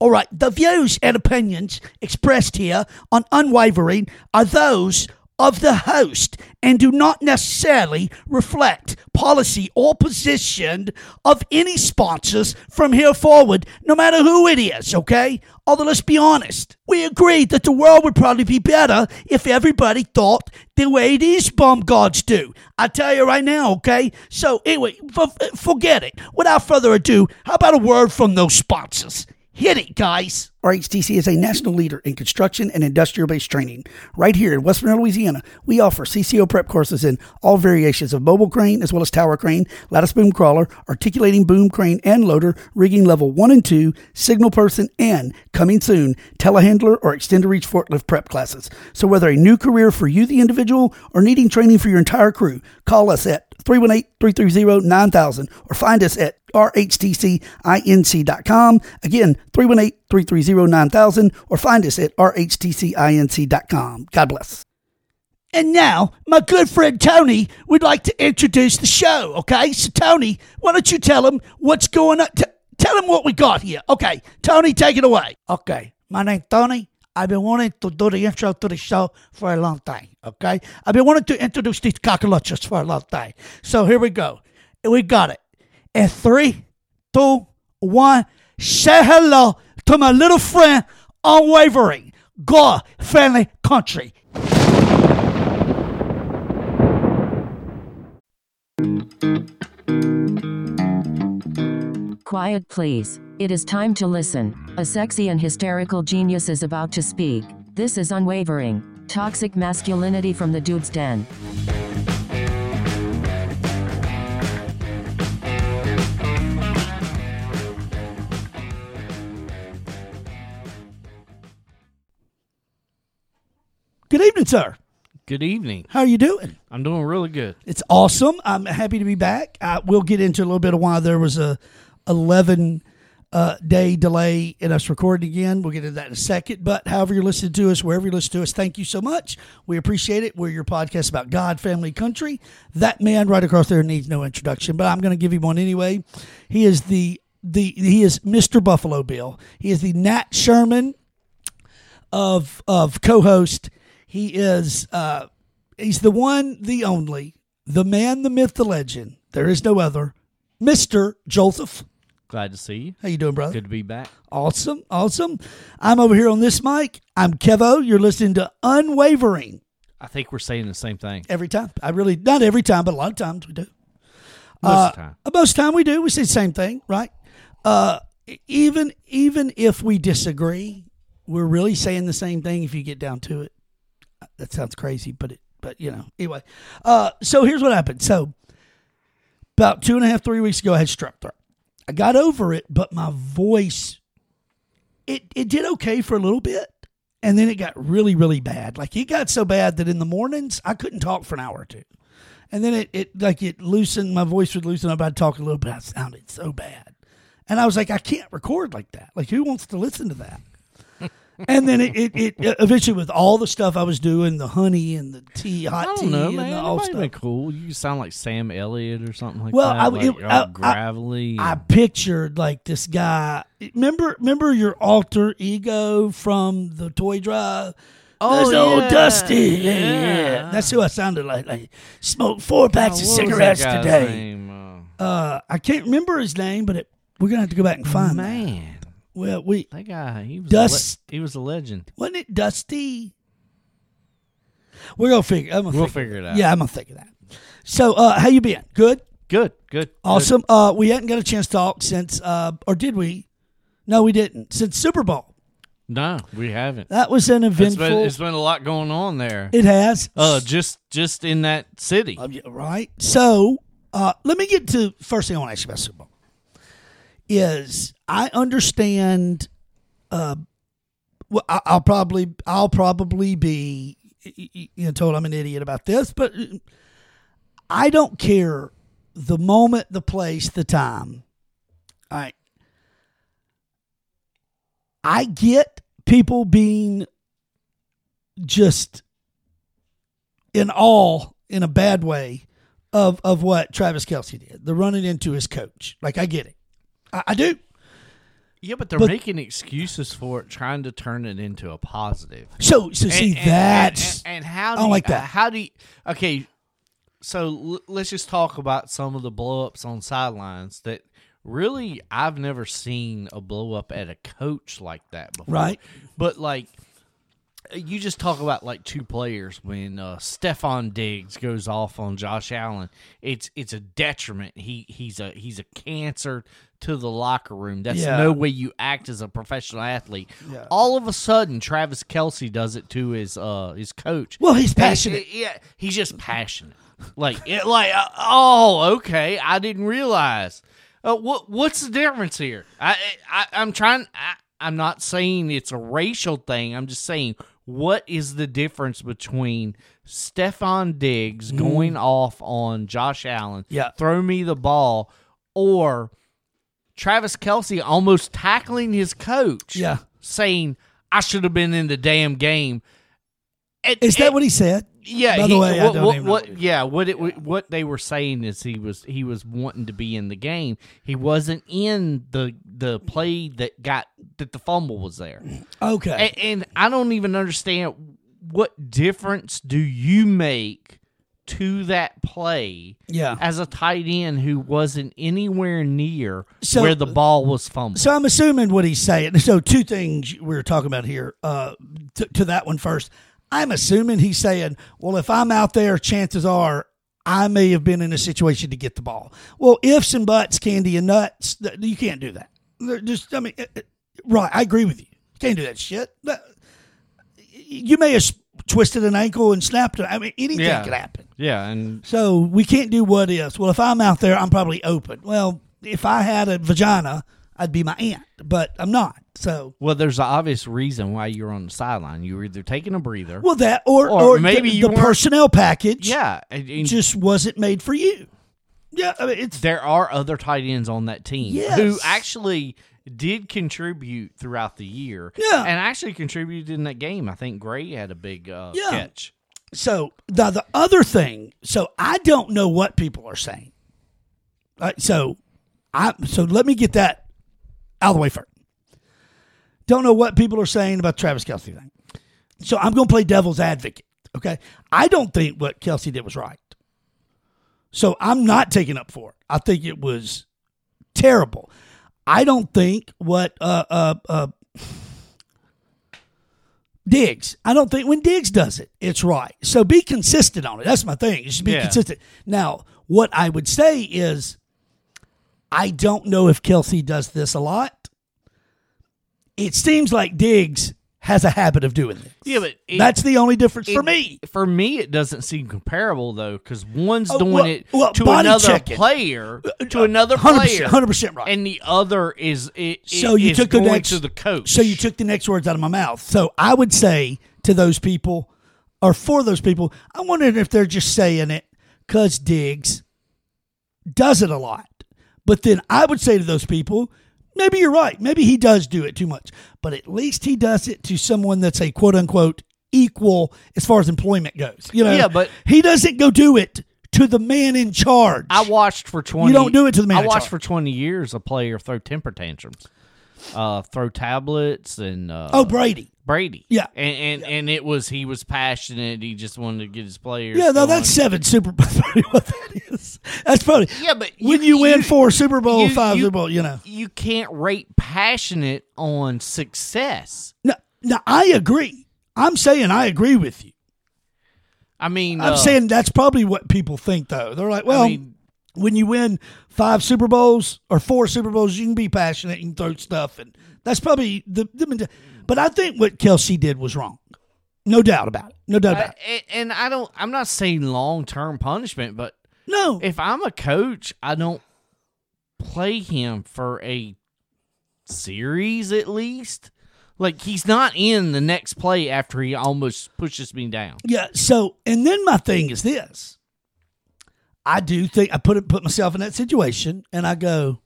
All right, the views and opinions expressed here on Unwavering are those of the host and do not necessarily reflect policy or position of any sponsors from here forward, no matter who it is, okay? Although, let's be honest, we agreed that the world would probably be better if everybody thought the way these bum gods do. I tell you right now, okay? So, anyway, forget it. Without further ado, how about a word from those sponsors? Hit it, guys. RHTC is a national leader in construction and industrial based training. Right here in West Monroe, Louisiana, we offer CCO prep courses in all variations of mobile crane as well as tower crane, lattice boom crawler, articulating boom crane and loader, rigging level 1 and 2, signal person, and coming soon, telehandler or extended reach forklift prep classes. So whether a new career for you, the individual, or needing training for your entire crew, call us at 318-330-9000 or find us at rhtcinc.com. Again, 318-330-9000 or find us at rhtcinc.com. God bless. And now, my good friend Tony would like to introduce the show, okay? So, Tony, why don't you tell him what's going on? T- tell him what we got here. Okay, Tony, take it away. Okay, my name's Tony. I've been wanting to do the intro to the show for a long time, okay? I've been wanting to introduce these cockroaches for a long time. So here we go. We got it. In three, two, one, say hello to my little friend, Unwavering, God family, Country. Quiet, please. It is time to listen. A sexy and hysterical genius is about to speak. This is unwavering. Toxic masculinity from the dude's den. Sir. Good evening. How are you doing? I'm doing really good. It's awesome. I'm happy to be back. Uh, we'll get into a little bit of why there was a 11 uh, day delay in us recording again. We'll get into that in a second. But however you're listening to us, wherever you listen to us, thank you so much. We appreciate it. We're your podcast about God, family, country. That man right across there needs no introduction, but I'm going to give him one anyway. He is the the he is Mr. Buffalo Bill. He is the Nat Sherman of of co-host. He is uh he's the one, the only, the man, the myth, the legend. There is no other. Mr. Joseph. Glad to see you. How you doing, brother? Good to be back. Awesome, awesome. I'm over here on this mic. I'm Kevo. You're listening to Unwavering I think we're saying the same thing. every time. I really not every time, but a lot of times we do. Most Uh, time. Most time we do. We say the same thing, right? Uh, even even if we disagree, we're really saying the same thing. If you get down to it, that sounds crazy, but it but you know anyway. Uh, so here's what happened. So about two and a half, three weeks ago, I had strep throat. I got over it, but my voice it it did okay for a little bit. And then it got really, really bad. Like it got so bad that in the mornings I couldn't talk for an hour or two. And then it, it like it loosened, my voice would loosen up. I'd talk a little bit. I sounded so bad. And I was like, I can't record like that. Like, who wants to listen to that? And then it, it, it eventually, with all the stuff I was doing, the honey and the tea, I hot don't tea, know, and man. all have been stuff. cool. You sound like Sam Elliott or something like Well, that. I- like, I- I- gravelly. I pictured like this guy. Remember, remember your alter ego from the toy drive. Oh, That's old. Dusty. Yeah, yeah, Yeah. That's who I sounded like. Like smoked four packs Oh, of what was that cigarettes today. name? Uh, I can't remember his name, but it, we're gonna have to go back and Uh, find that. Well, we that guy. He was. Dust- A le- he was a legend. wasn't it Dusty. We're gonna figure. I'm gonna We'll figure, figure it out. Yeah, I'm gonna think of that. So, uh, how you been? Good. Good. Good. Awesome. Uh, we hadn't got a chance to talk since, uh, or did we? No, we didn't. Since Super Bowl. No, we haven't. That was an It's eventful. been, it's been a lot going on there. it has. Uh, just just in that city. Uh, right. So, uh, let me get to first thing I want to ask you about Super Bowl. Is I understand. Uh, well, I, I'll probably I'll probably be you know told I'm an idiot about this, but I don't care the moment, the place, the time. All right. I get people being just in awe in a bad way of of what Travis Kelce did, the running into his coach. Like I get it, I, I do. Yeah, but they're But- making excuses for it, trying to turn it into a positive. So, so see, And- and- that's and, and how I do you, like that. Uh, how do you? Okay, so l- let's just talk about some of the blowups on sidelines that really I've never seen a blow up at a coach like that before. Right. But like. You just talk about like two players when uh, Stefon Diggs goes off on Josh Allen. It's it's a detriment. He he's a he's a cancer to the locker room. That's Yeah. no way you act as a professional athlete. Yeah. All of a sudden, Travis Kelce does it to his uh his coach. Well, he's passionate. yeah, he's just passionate. Like it, like uh, oh, okay, I didn't realize. Uh, what what's the difference here? I, I I'm trying. I, I'm not saying it's a racial thing. I'm just saying what is the difference between Stefon Diggs going off on Josh Allen, Mm. Yeah. throw me the ball, or Travis Kelce almost tackling his coach, Yeah. saying I should have been in the damn game. And- is that and- what he said? yeah. By the he- way, I what, don't what, even what- what- yeah, what it what they were saying is he was he was wanting to be in the game. He wasn't in the the play that got that the fumble was there. Okay. And, and I don't even understand what difference do you make to that play Yeah. as a tight end who wasn't anywhere near So- where the ball was fumbled. So I'm assuming what he's saying. So two things we were talking about here. Uh, to, to that one first, I'm assuming he's saying, well, if I'm out there, chances are I may have been in a situation to get the ball. Well, ifs and buts, candy and nuts, you can't do that. They're Just, I mean, right? I agree with you. You can't do that shit. You may have twisted an ankle and snapped it. I mean, anything Yeah. could happen. yeah, and So we can't do what ifs. Well, if I'm out there, I'm probably open. Well, if I had a vagina, I'd be my aunt, but I'm not. So, well, there's an obvious reason why you're on the sideline. You were either taking a breather, well, that or Or or, maybe the, the personnel package, yeah, and- and just wasn't made for you. Yeah, I mean, it's there are other tight ends on that team Yes. who actually did contribute throughout the year. Yeah. and actually contributed in that game. I think Gray had a big uh, Yeah. catch. so the the other thing. So I don't know what people are saying. Uh, so I so let me get that out of the way first. Don't know what people are saying about Travis Kelce thing. So I'm going to play devil's advocate. Okay, I don't think what Kelce did was right. So I'm not taking up for it. I think it was terrible. I don't think what uh uh uh Diggs. I don't think when Diggs does it, it's right. So be consistent on it. That's my thing. You should be Yeah. consistent. Now, what I would say is, I don't know if Kelce does this a lot. It seems like Diggs has a habit of doing this. Yeah, but it, That's the only difference for me. For me, it doesn't seem comparable though, because one's Oh, doing well- it well, to another checking. player, uh, to uh, another 100%, player, 100% right. and the other is it, So you is took the next to the coach. So you took the next words out of my mouth. So I would say to those people, or for those people, I'm wondering if they're just saying it because Diggs does it a lot. But then I would say to those people, maybe you're right. Maybe he does do it too much. But at least he does it to someone that's a quote unquote equal as far as employment goes. You know, Yeah, but- he doesn't go do it to the man in charge. I watched for twenty. You don't do it to the man I watched for twenty years a player throw temper tantrums, uh, throw tablets, and uh, oh, Brady. Brady. Yeah. and and, and it was he was passionate. He just wanted to get his players. Yeah, no, going. that's seven Super Bowl. That's probably what that is. That's probably Yeah, but when you- you, win four Super Bowl, you- five you- Super Bowl, you know. you can't rate passionate on success. No, no, I agree. I'm saying I agree with you. I mean, I'm uh, saying that's probably what people think, though. They're like, well, I mean, when you win five Super Bowls or four Super Bowls, you can be passionate, can throw stuff, and that's probably the. the but I think what Kelce did was wrong, no doubt about it. No doubt uh, about it. And I don't. I'm not saying long term punishment, but No, if I'm a coach, I don't play him for a series at least. Like he's not in the next play after he almost pushes me down. Yeah. So, and then my thing is this: I do think I put it, put myself in that situation, and I go,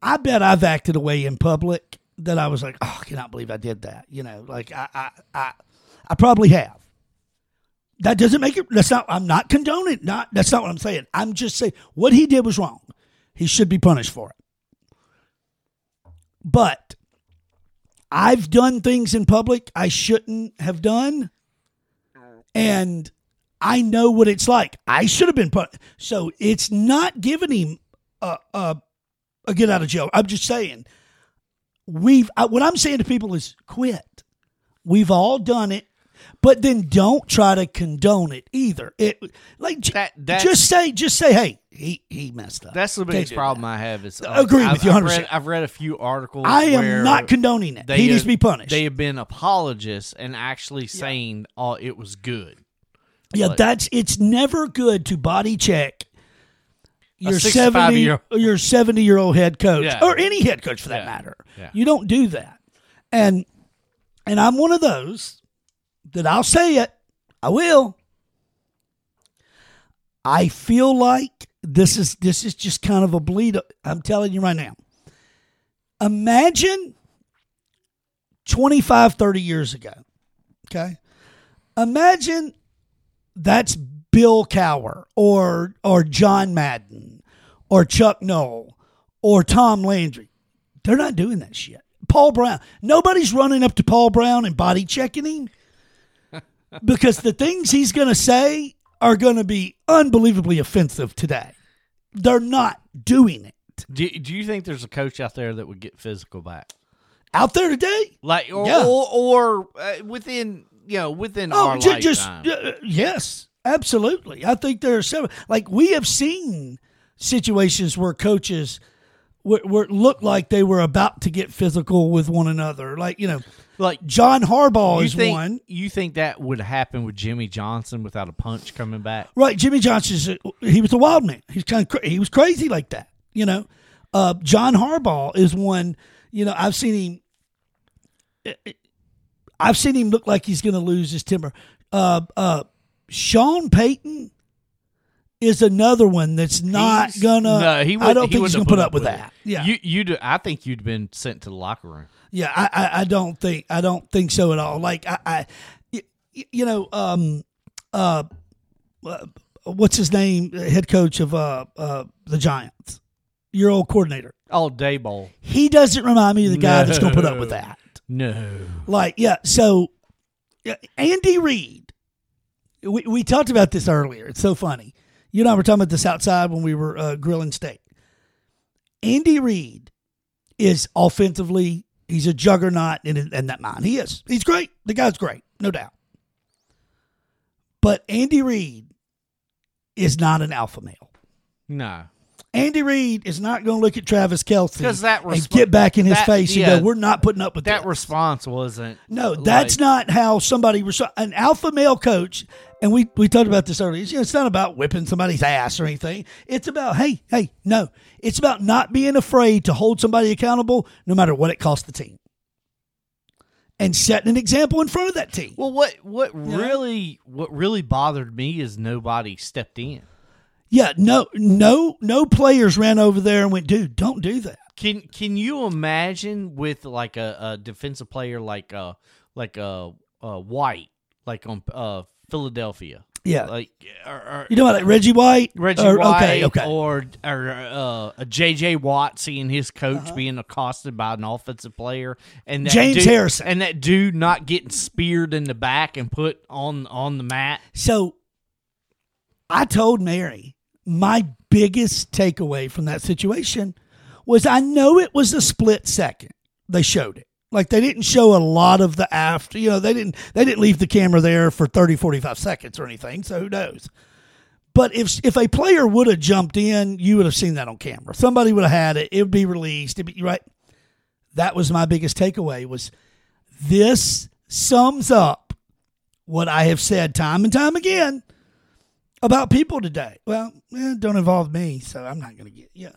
I bet I've acted away in public that I was like, oh, I cannot believe I did that. You know, like I, I, I, I probably have. That doesn't make it. That's not. I'm not condoning. Not. That's not what I'm saying. I'm just saying what he did was wrong. He should be punished for it. but I've done things in public I shouldn't have done, uh, and I know what it's like. I should have been put. So it's not giving him a a, a get out of jail. I'm just saying. We've I, what I'm saying to people is quit. We've all done it, but then don't try to condone it either. It like That- just say just say hey he he messed up. That's the biggest problem that. I have. Is uh, Agree I've, with you I've 100%. read, I've read a few articles. I am not condoning it. He needs to be punished. They have been apologists and actually saying, "Oh, it was good." Yeah, Like- that's it's never good to body check your seventy year- your seventy year old head coach Yeah. or any head coach for that Yeah. matter. Yeah. You don't do that, and and I'm one of those that I'll say it. I will. I feel like this is this is just kind of a bleed. I'm telling you right now. Imagine 25, 30 years ago. Okay. Imagine that's Bill Cowher or or John Madden or Chuck Noll or Tom Landry. They're not doing that shit. Paul Brown. Nobody's running up to Paul Brown and body checking him because the things he's going to say are going to be unbelievably offensive today. They're not doing it. Do, do you think there's a coach out there that would get physical back, Out there today? like, or Yeah. or, or uh, within you know within our ju- just uh, yes, absolutely. I think there are several. Like we have seen situations where coaches were, were looked like they were about to get physical with one another. Like you know, like John Harbaugh is think one. you think that would happen with Jimmy Johnson without a punch coming back? Right, Jimmy Johnson. he was a wild man. He's kind of cra- he was crazy like that. You know, uh, John Harbaugh is one. You know, I've seen him. I've seen him look like he's going to lose his temper. Uh, uh, Sean Payton is another one that's not He's- gonna. No, he I wouldn't- don't he think he's going to have put up with it. that. Yeah, you you I think you'd been sent to the locker room. yeah, I, I, I don't think I don't think so at all. Like I, I you know, um, uh, uh, what's his name? Head coach of uh, uh, the Giants, your old coordinator. Oh, Daboll. He doesn't remind me of the guy that's going to put up with that. No. Like, yeah. So, Andy Reid. We we talked about this earlier. It's so funny. You and I were talking about this outside when we were uh, grilling steak. Andy Reid is offensively, he's a juggernaut in, in that mind. He is. He's great. The guy's great, no doubt. But Andy Reid is not an alpha male. No. Andy Reid is not going to look at Travis Kelce that and get back in his that- face and yeah. go, "We're not putting up with That this." response wasn't. No, that's like- not how somebody res- an alpha male coach. And we we talked about this earlier. You know, it's not about whipping somebody's ass or anything. It's about hey, hey, no. It's about not being afraid to hold somebody accountable, no matter what it costs the team, and setting an example in front of that team. Well, what what really what really bothered me is nobody stepped in. Yeah, no, no, no players ran over there and went, dude, don't do that. Can can you imagine with like a, a defensive player like uh like a uh, uh, White like on uh Philadelphia? Yeah, Like or, or you know what, like Reggie White, Reggie Or- White, okay, okay. or or uh, a JJ Watt seeing his coach Uh-huh. being accosted by an offensive player, and that James dude, Harrison. and that dude not getting speared in the back and put on on the mat. So I told Mary my biggest takeaway from that situation was I know it was a split second. They showed it. Like they didn't show a lot of the after, you know, they didn't they didn't leave the camera there for 30 45 seconds or anything, so who knows. But if if a player would have jumped in, you would have seen that on camera. Somebody would have had it. It would be released. Be, right? That was my biggest takeaway was this sums up what I have said time and time again about people today. Well, eh, don't involve me, so I'm not going to get yeah.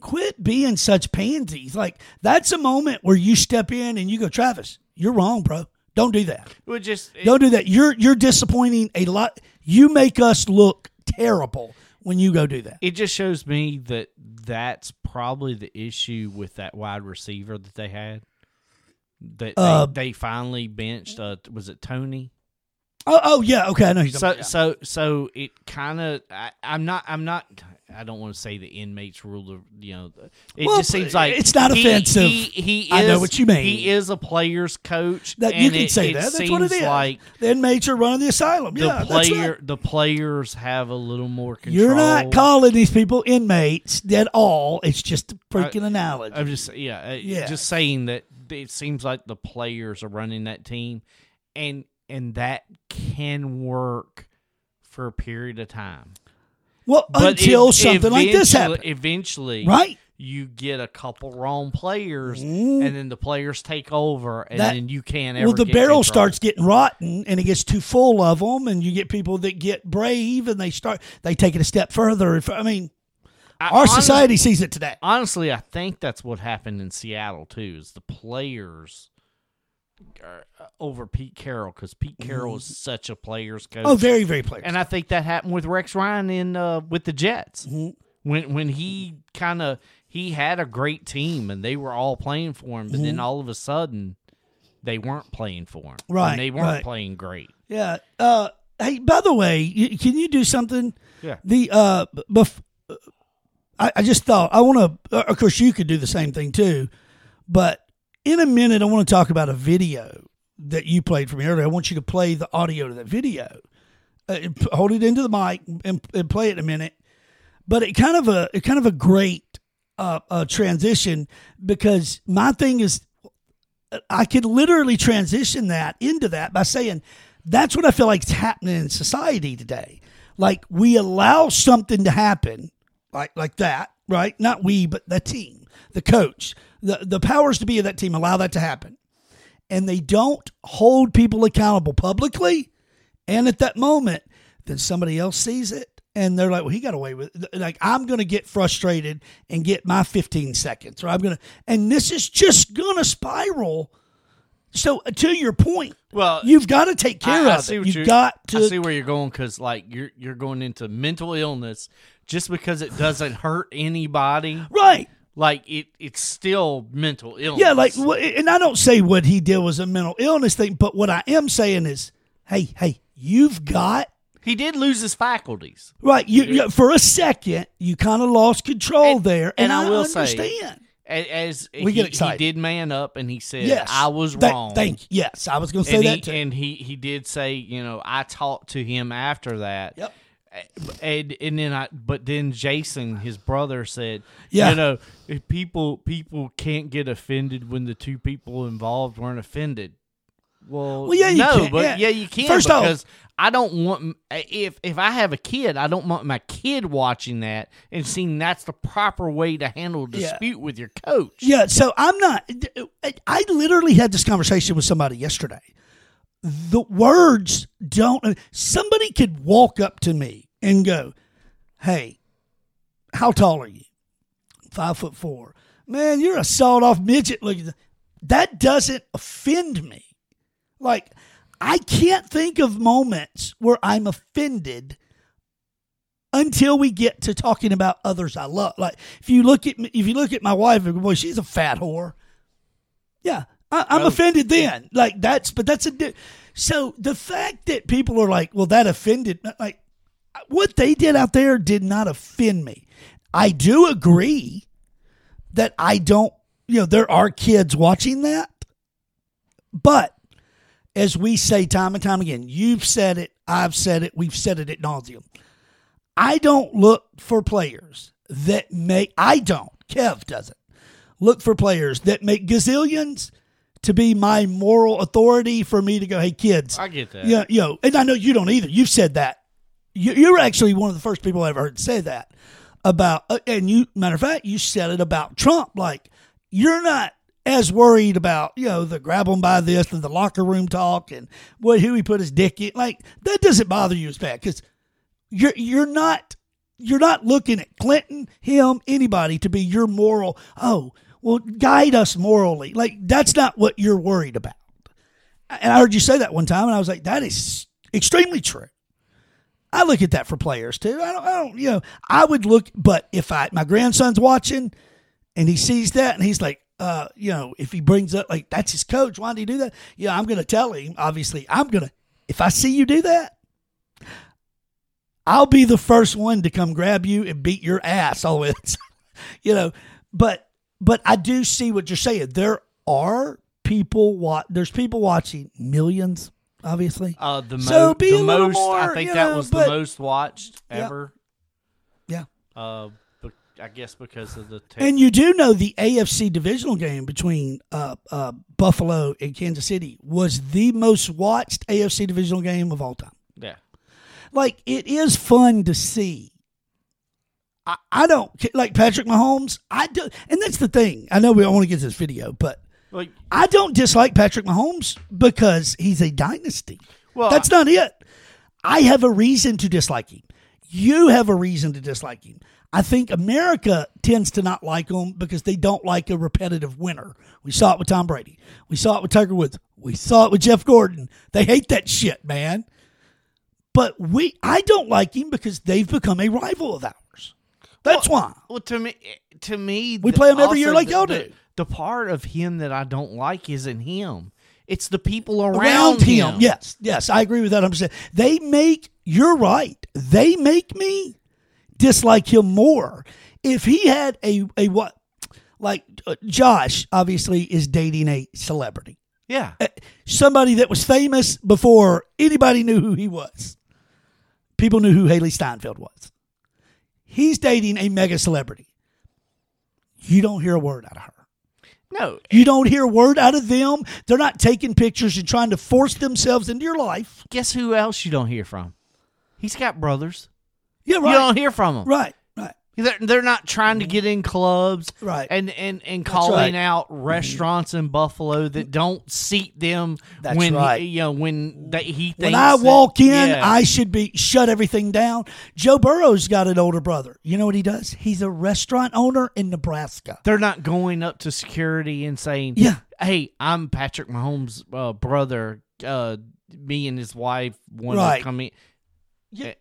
Quit being such pansies. Like that's a moment where you step in and you go, Travis, you're wrong, bro. Don't do that. It would just Don't do that. You're you're disappointing a lot. You make us look terrible when you go do that. it just shows me that that's probably the issue with that wide receiver that they had. That Uh, they, they finally benched. Uh, was it Tony? Oh, oh yeah, okay, I know So so so it kind of I'm not I'm not I don't want to say the inmates rule the you know it Well, just seems like it's not he- offensive. He, he is, I know what you mean. He is a player's coach. that you can it- say it that. That's what it is. Like the inmates are running the asylum. the yeah, player right. the players have a little more control. You're not calling these people inmates at all. It's just a freaking analogy. I'm just yeah, uh, Yeah. just saying that it seems like the players are running that team, and and that can work for a period of time. well, But until something like this happens, Eventually, right? You get a couple wrong players, Mm. and then the players take over, and That- then you can't ever. Well, the barrel starts getting rotten, and it gets too full of them, and you get people that get brave, and they start they take it a step further. If I mean, I- our honest- society sees it today. Honestly, I think that's what happened in Seattle too. Is the players over Pete Carroll because Pete Carroll is such a players coach. Oh, very, very players. And I think that happened with Rex Ryan in uh, with the Jets Mm-hmm. when when he kind of he had a great team and they were all playing for him, but then all of a sudden they weren't playing for him. And Right, they weren't right. playing great. Yeah. Uh, hey, by the way, you, can you do something? Yeah. The uh, bef- I, I just thought I want to. Uh, of course, you could do the same thing too, but in a minute, I want to talk about a video that you played for me earlier. I want you to play the audio to that video. Uh, hold it into the mic and, and play it in a minute. But it kind of a it kind of a great uh, uh, transition because my thing is I could literally transition that into that by saying that's what I feel like is happening in society today. Like we allow something to happen like like that, right? Not we, but the team, the coach, the the powers to be of that team allow that to happen. And they don't hold people accountable publicly and at that moment, then somebody else sees it and they're like, well, he got away with it. Like, I'm going to get frustrated and get my 15 seconds, or I'm going to, and this is just going to spiral. So, uh, to your point, Well, you've got to take care I, I of it. You've got I to, see where you're going because like you're you're going into mental illness just because it doesn't hurt anybody. right. Like it, it's still mental illness. Yeah, like, and I don't say what he did was a mental illness thing, but what I am saying is, hey, hey, you've got he did lose his faculties. right. You, you for a second, you kind of lost control And- there, and, and I will understand. A- As We he, get excited. he did man up and he said, yes, "I was That- wrong." Thank you. Yes, I was going to say and that he, too. and he he did say, you know, I talked to him after that. Yep. And and then I, but then Jason, his brother, said, Yeah. you know, if people people can't get offended when the two people involved weren't offended. Well, Well, yeah, you no, can, but yeah. yeah. you can First off- because I don't want if if I have a kid, I don't want my kid watching that and seeing that's the proper way to handle a Yeah. dispute with your coach. Yeah, so I'm not. I literally had this conversation with somebody yesterday. The words don't. Somebody could walk up to me and go, "Hey, how tall are you? Five foot four. Man, you're a sawed off midget. Look, that. doesn't offend me. Like I can't think of moments where I'm offended until we get to talking about others I love. Like if you look at me, if you look at my wife, boy, she's a fat whore. Yeah, I, I'm Oh. offended then. Like that's, but that's a. Di- so the fact that people are like, well, that offended, uh, like what they did out there did not offend me. I do agree that I don't. You know, there are kids watching that, but as we say time and time again, you've said it, I've said it, we've said it at nauseum. I don't look for players that make, I don't, Kev doesn't, look for players that make gazillions to be my moral authority for me to go, hey, kids. I get that. Yeah, yo, and I know you don't either. You've said that. You, you're actually one of the first people I ever heard say that about, uh, and you, matter of fact, you said it about Trump. Like, you're not as worried about, you know, the grab him by this and the locker room talk and what, who he put his dick in. Like, that doesn't bother you as bad because you're, you're not, you're not looking at Clinton, him, anybody to be your moral, oh, well, guide us morally. Like, that's not what you're worried about. And I heard you say that one time, and I was like, that is extremely true. I look at that for players too. I don't, I don't, you know, I would look, but if I, my grandson's watching and he sees that and he's like, uh, you know, if he brings up like that's his coach, why did he do that? Yeah, I'm going to tell him. Obviously, I'm going to if I see you do that, I'll be the first one to come grab you and beat your ass all the way. you know, but but I do see what you're saying. There are people wa- there's people watching millions, obviously. Uh, the, mo- So be the most, more, I think that know, was but- the most watched ever. Yeah. Uh, be- I guess because of the. Te- And you do know the AFC divisional game between uh, uh, Buffalo and Kansas City was the most watched AFC divisional game of all time. yeah. Like it is fun to see. I, I don't like Patrick Mahomes. I do, and that's the thing. I know we don't want to get to this video, but Like, I don't dislike Patrick Mahomes because he's a dynasty. well, That's not it. I have a reason to dislike him. You have a reason to dislike him. I think America tends to not like him because they don't like a repetitive winner. We saw it with Tom Brady. We saw it with Tiger Woods. We saw it with Jeff Gordon. They hate that shit, man. But we I don't like him because they've become a rival of ours. That's why. Well, to me, to me, We the- play 'em every year like the- y'all the- do. The part of him that I don't like isn't him. It's the people around, around him. Yes, yes, I agree with that. I'm saying they make. You're right. They make me dislike him more. If he had a a what, like uh, Josh, obviously is dating a celebrity, yeah. Uh, somebody that was famous before anybody knew who he was. People knew who Hailee Steinfeld was. He's dating a mega celebrity. You don't hear a word out of her. No, You don't hear a word out of them. They're not taking pictures and trying to force themselves into your life. guess who else you don't hear from? He's got brothers. Yeah, right. You don't hear from them. right, right. They're, they're not trying to get in clubs, Right. And and and calling right. out restaurants in Buffalo that don't seat them That's when right. he, you know when they, he thinks When I that- walk in, yeah. I should be shut everything down. Joe Burrow's got an older brother. You know what he does? He's a restaurant owner in Nebraska. they're not going up to security and saying, Yeah. hey, I'm Patrick Mahomes' uh, brother. Uh, me and his wife want Right. to come in." Yeah.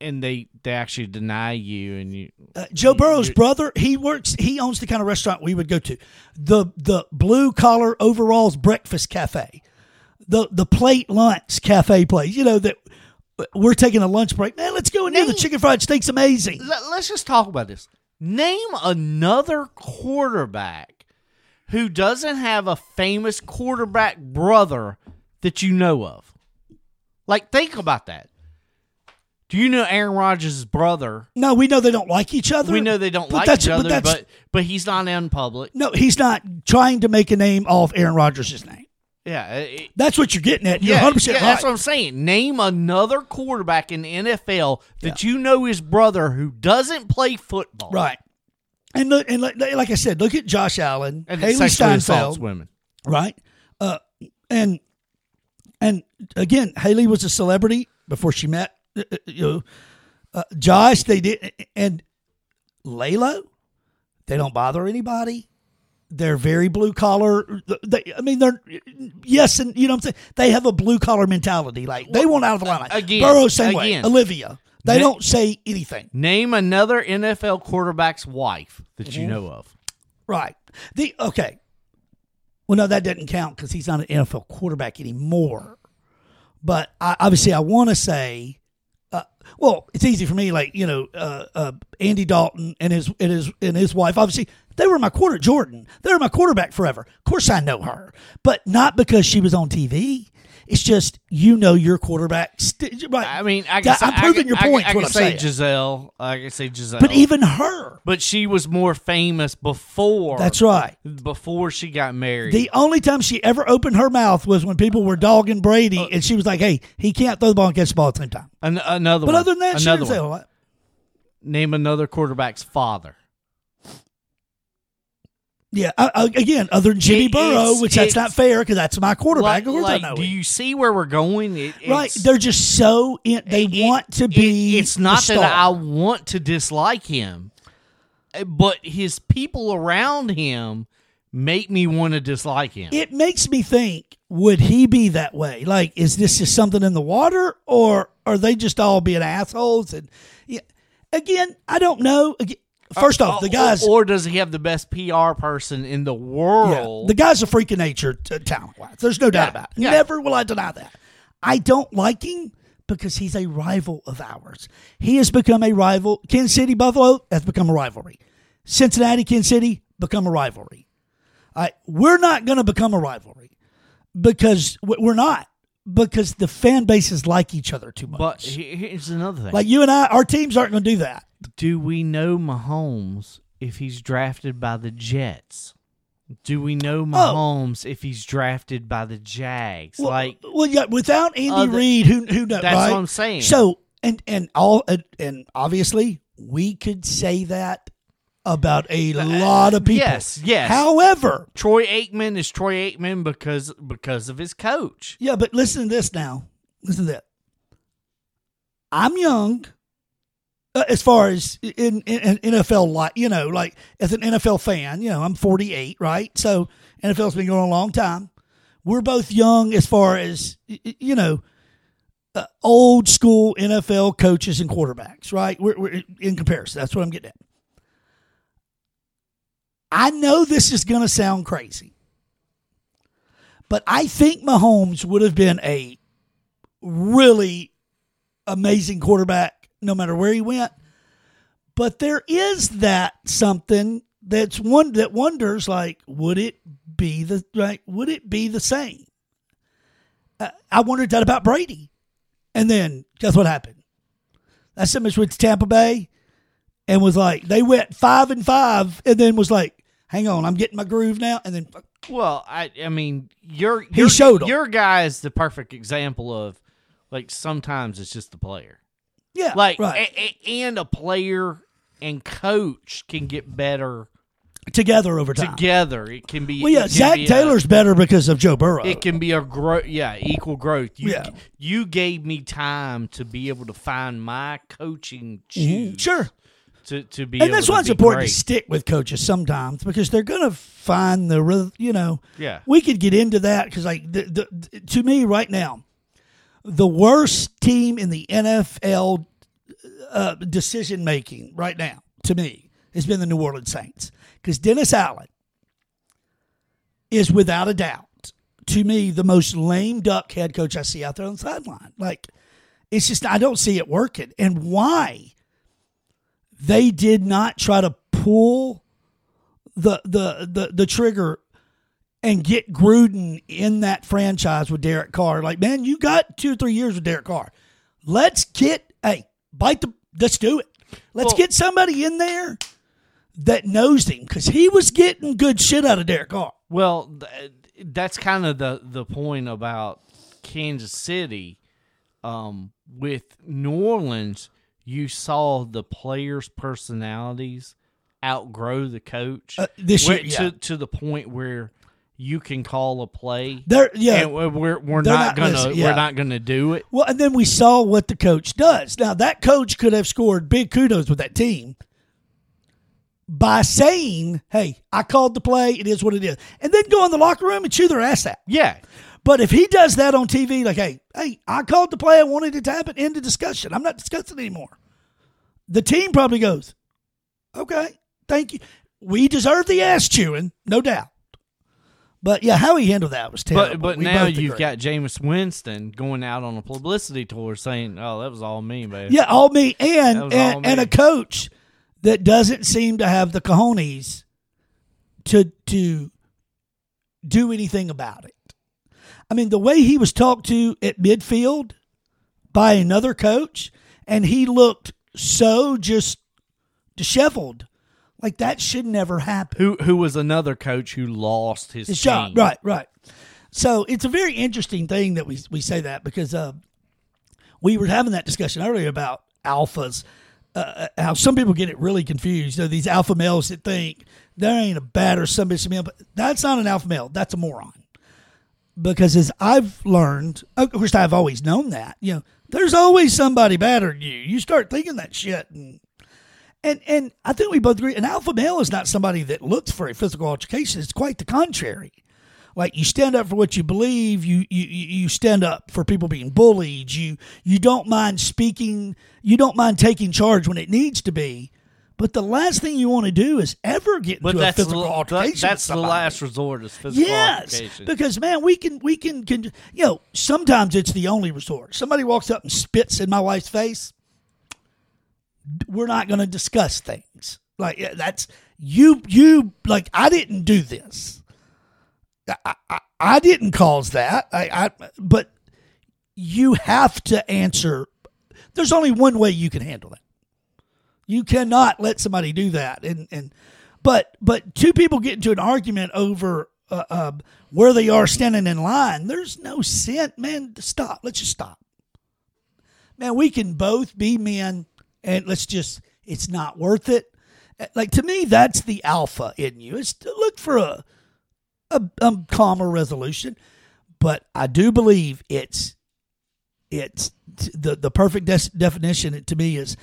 And they, they actually deny you, and you Uh, Joe Burrow's brother, he works. He owns the kind of restaurant we would go to, the the blue collar overalls breakfast cafe, the the plate lunch cafe place. You know that we're taking a lunch break. Man, let's go in there. The chicken fried steak's amazing. Let, us just talk about this. Name another quarterback who doesn't have a famous quarterback brother that you know of. Like, think about that. Do you know Aaron Rodgers' brother? No, we know they don't like each other. We know they don't But like that's- each but other, that's- but but he's not in public. No, he's not trying to make a name off Aaron Rodgers' name. Yeah, it- That's what you're getting at. You're yeah, 100 percent yeah, right. that's what I'm saying. Name another quarterback in the NFL that you know his brother who doesn't play football. right. And look, and like, like I said, look at Josh Allen, And Hailee Steinfeld, women. right? Uh, and and again, Hailee was a celebrity before she met you know uh, Josh. They did, and Layla, they don't bother anybody. They're very blue collar. They, I mean, they're yes, and you know what I'm saying. They have a blue collar mentality. Like they want out of the limelight. again, Burrow same way. again. Olivia, they Ne- don't say anything. Name another NFL quarterback's wife that Mm-hmm. you know of. Right. The okay. Well, no, that doesn't count because he's not an NFL quarterback anymore. But I, obviously, I want to say, well, it's easy for me. Like you know, uh, uh, Andy Dalton and his and his and his wife. Obviously, they were my quarter. Jordan, they were my quarterback forever. Of course, I know her, but not because she was on TV. It's just you know your quarterback. St- right. I mean, I I'm proving I, your point. I, I, can I'm say saying. Gisele. I can say Gisele. but even her. but she was more famous before. That's right. Before she got married. The only time she ever opened her mouth was when people were dogging Brady, uh, and she was like, "Hey, he can't throw the ball and catch the ball at the same time." An- another But one. other than that, she didn't say a lot. Name another quarterback's father. Yeah, I, I, again, other than Jimmy It- Burrow, which that's not fair because that's my quarterback. Like, like, do you see where we're going? It, right? They're just so in, they it- want to be. it's not that. I want to dislike him, uh, but his people around him make me want to dislike him. It makes me think: Would he be that way? Like, is this just something in the water, or are they just all being assholes? And yeah, again, I don't know. Again, Uh, First off, the uh, guys. or, does he have the best PR person in the Yeah, world? the guy's a freak of nature, t- talent wise. There's no doubt Yeah, about it. yeah. Never will I deny that. I don't like him because he's a rival of ours. He has become a rival. Kansas City Buffalo has become a rivalry. Cincinnati Kansas City become a rivalry. Right, we're not going to become a rivalry because we're not because the fan bases like each other too much. But here's another thing. like you and I, our teams aren't going to do that. do we know Mahomes if he's drafted by the Jets? Do we know oh. Mahomes if he's drafted by the Jags? Oh. Well, like well, yeah, without Andy Other- Reid, who who knows? That's right? what I'm saying. So and and all and- and obviously we could say that about a lot of people. yes, yes. However, Troy Aikman is Troy Aikman because because of his coach. yeah, but listen to this now. Listen to that. I'm young. Uh, as far as in, in, in NFL, like you know, like as an NFL fan, you know, I'm 48, right? So NFL's been going a long time. We're both young as far as you know, uh, old school NFL coaches and quarterbacks, right? We're, we're in comparison. That's what I'm getting at. I know this is going to sound crazy, but I think Mahomes would have been a really amazing quarterback no matter where he went. But there is that something that's one that wonders like, would it be the right? Would it be the same? Uh, I wondered that about Brady, and then guess what happened? That Simmons went to Tampa Bay, and was like, they went five and five, and then was like, hang on, I'm getting my groove now, and then Well, I I mean, your He your, showed 'em. your guy is the perfect example of like sometimes it's just the player. yeah, Like right a- a- and a player and coach can get better together over time. together. It can be Well, yeah, Zac be a- Taylor's better because of Joe Burrow. it can be a growth, yeah, equal growth. You, Yeah. you gave me time to be able to find my coaching. Mhm. Sure. To to be, and that's why it's important great. to stick with coaches sometimes because they're going to find the real- you know Yeah. we could get into that because like the, the, to me right now the worst team in the nfl uh, decision making right now to me has been the new orleans saints because dennis allen is without a doubt to me the most lame duck head coach i see out there on the sideline like it's just i don't see it working and why they did not try to pull the the the, the trigger and get Gruden in that franchise with Derek Carr. Like, man, you got two or three years with Derek Carr. Let's get hey, bite the let's do it. Let's Well- get somebody in there that knows him because he was getting good shit out of Derek Carr. Well, that's kind of the the point about Kansas City. Um, with New Orleans, you saw the players' personalities outgrow the coach Uh, this year, yeah. to to the point where you can call a play. There, yeah. and we're we're, not, not gonna yeah. we're not gonna do it. Well, and then we saw what the coach does. Now that coach could have scored big kudos with that team by saying, "Hey, I called the play. It is what it is," and then go in the locker room and chew their ass out. Yeah, But if he does that on TV, like, "Hey, hey, I called the play. I wanted it to happen." End of discussion. I'm not discussing anymore. The team probably goes, "Okay, thank you. We deserve the ass chewing, no doubt." But yeah, how he handled that was terrible. but but We now you've agree. got Jameis Winston going out on a publicity tour saying, "Oh, that was all me, man." Yeah, all me and and, all and a coach that doesn't seem to have the cojones to to do anything about it. I mean, the way he was talked to at midfield by another coach, and he looked so just disheveled, like that should never happen. Who who was another coach who lost his, His team. job, right, right. So it's a very interesting thing that we we say that because uh, we were having that discussion earlier about alphas. Uh, how some people get it really confused. You know, these alpha males that think there ain't a bad or some bitch male, but that's not an alpha male. That's a moron. Because as I've learned, of course, I've always known that. You know, there's always somebody better than you. You start thinking that shit, and and and I think we both agree. An alpha male is not somebody that looks for a physical altercation. It's quite the contrary. Like you stand up for what you believe. You you you stand up for people being bullied. You you don't mind speaking. You don't mind taking charge when it needs to be, But the last thing you want to do is ever get into a physical the, altercation. with that's the last resort is physical Yes, altercation. because man, we can we can, can you know sometimes it's the only resort. Somebody walks up and spits in my wife's face. We're not going to discuss things like that's you. You like I didn't do this. I, I, I didn't cause that. I, I but you have to answer. There's only one way you can handle that. You cannot let somebody do that. And and but but two people get into an argument over uh, uh, where they are standing in line. There's no sense, man. Stop. Let's just stop. Man, we can both be men, and let's just. It's not worth it. Like to me, that's the alpha in you. Is to look for a a, a calmer resolution. But I do believe it's it's the the perfect des- definition to me is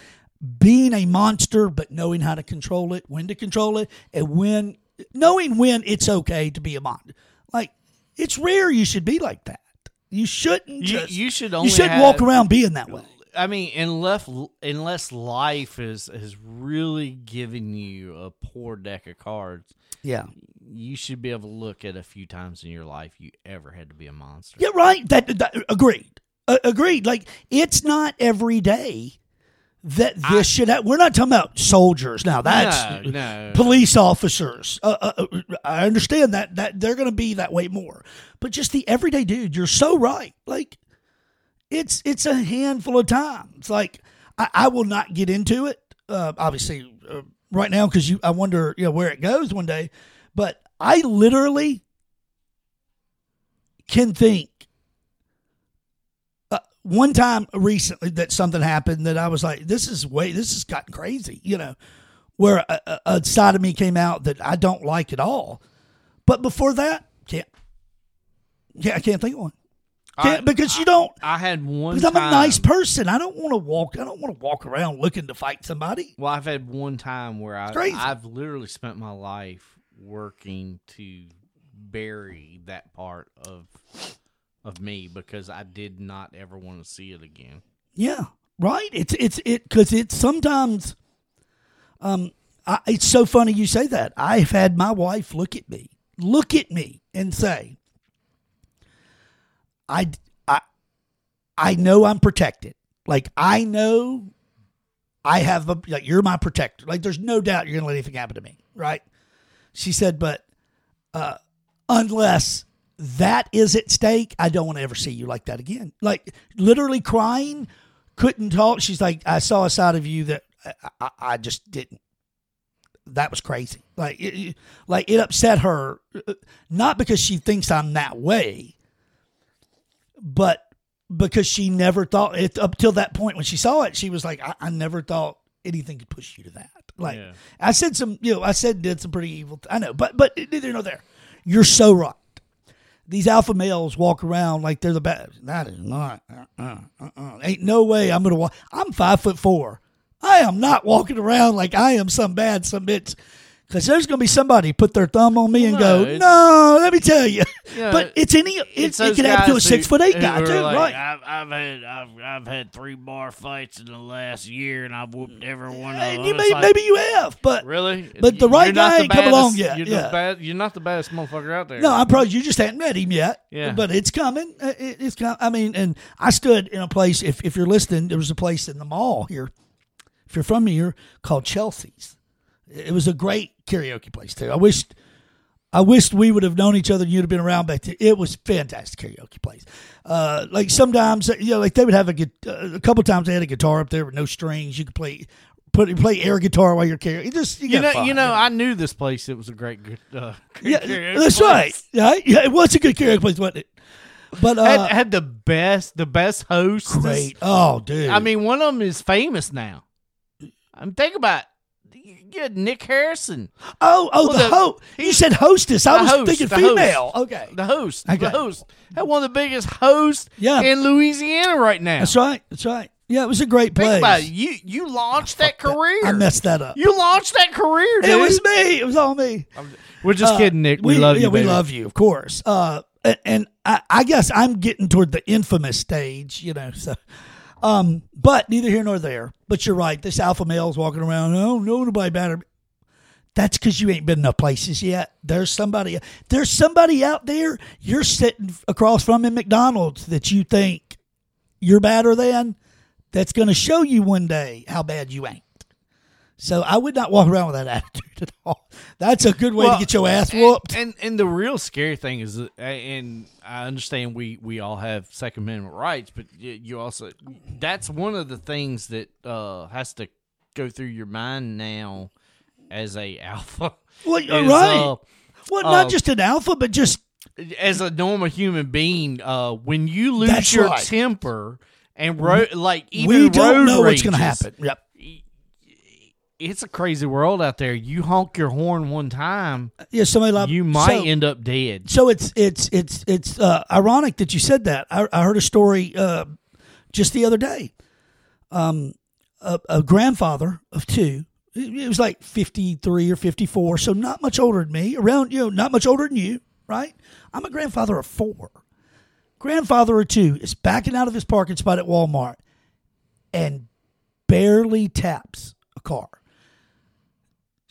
being a monster but knowing how to control it when to control it and when knowing when it's okay to be a monster like it's rare you should be like that. You shouldn't You- just, you should you shouldn't walk around being that way. I mean, unless unless life is is really giving you a poor deck of cards, yeah. you should be able to look at a few times in your life you ever had to be a monster. yeah right. That, that agreed. Uh, agreed. Like it's not every day that this I- should have we're not talking about soldiers now that's no, no. police officers. Uh, uh, uh, I understand that that they're going to be that way more, but just the everyday dude. You're so right. Like it's it's a handful of times. Like I, I will not get into it. Uh, obviously, uh, right now because you I wonder you know where it goes one day. But I literally can think. One time recently that something happened that I was like, this is way, this has gotten crazy, you know, where a, a, a side of me came out that I don't like at all. But before that, can't, yeah, I can't think of one. Can't, I- because you don't, I had one. because I'm a nice person. I don't want to walk, I don't want to walk around looking to fight somebody. Well, I've had one time where I. I've literally spent my life working to bury that part of of me because I did not ever want to see it again. Yeah, right. It's it's it because it's sometimes. Um, I, it's so funny you say that. I've had my wife look at me, look at me, and say, "I, I, I know I'm protected. Like I know, I have a like you're my protector. Like there's no doubt you're gonna let anything happen to me, right?" She said, "But, uh, unless." That is at stake. I don't want to ever see you like that again. Like literally crying, couldn't talk. She's like, I saw a side of you that I, I, I just didn't. That was crazy. Like, it, like it upset her, uh, not because she thinks I'm that way, but because she never thought it up till that point when she saw it. She was like, I, I never thought anything could push you to that. Like, Yeah. I said some, you know, I said did some pretty evil. I know, but but neither nor there. You're so right these alpha males walk around like they're the best. That is not. Uh, uh, uh, Ain't no way I'm gonna walk. I'm five foot four. I am not walking around like I am some bad some bitch. Because there's gonna be somebody put their thumb on me and No, go, no, let me tell you. Yeah, but it's any. It, It's it can happen to a six foot eight guy too, like, right? I've, I've had I've, I've had three bar fights in the last year, and I've whooped every one of them. You may, like, maybe you have, but really, but the right guy the ain't come along yet, You're, yeah. the bad, you're not the baddest motherfucker out there. No, I'm probably you just hadn't met him yet. Yeah. but it's coming. Uh, It, it's coming. I mean, and I stood in a place. If if you're listening, there was a place in the mall here. If you're from here, called Chelsea's. It was a great karaoke place too. I wished, I wished we would have known each other. and You'd have been around back then. It was fantastic karaoke place. Uh, like sometimes, you know, like they would have a, uh, a couple times they had a guitar up there with no strings. You could play. Put play air guitar while you're karaoke. It just you, you know, fun, you know, I knew this place. It was a great, good, uh, yeah, karaoke that's place. right. Yeah, yeah, it was a good karaoke place, wasn't it? But uh, Had, had the best, the best hosts. great. Oh, dude. I mean, one of them is famous now. I'm thinking about had Nick Harrison, oh, oh, well, the, the- ho. You said hostess. I was host, thinking female. host. Okay, the host, Okay. the host, had one of the biggest hosts Yeah. in Louisiana right now. that's right. That's right. Yeah, it was a great place. Think about it. You you launched that career. I messed that up. You launched that career, dude. it was me. It was all me. We're just Uh, kidding, Nick. We, love yeah, you. we love you, of course. Uh, and, and I, I guess I'm getting toward the infamous stage, you know. So, Um, but neither here nor there. But you're right. This alpha male is walking around. Oh, no, nobody better. That's because you ain't been enough places yet. There's somebody. There's somebody out there you're sitting across from in McDonald's that you think you're better than. That's going to show you one day how bad you ain't. So I would not walk around with that attitude at all. That's a good way Well, to get your ass whooped. And, and the real scary thing is, and I understand we we all have Second Amendment rights, but you also that's one of the things that uh, has to go through your mind now as a alpha. well, is, you're right. uh, well, not uh, just an alpha, but just as a normal human being, uh, when you lose your right. temper and ro- like even we don't know what's going to happen. Yep. It's a crazy world out there. You honk your horn one time, Yeah, somebody like you might so- end up dead. So it's it's it's it's uh, ironic that you said that. I, I heard a story uh, just the other day. Um, a, a grandfather of two. It was like fifty three or fifty four, so not much older than me. Around you know, not much older than you, right? I'm a grandfather of four. Grandfather of two is backing out of his parking spot at Walmart and barely taps a car.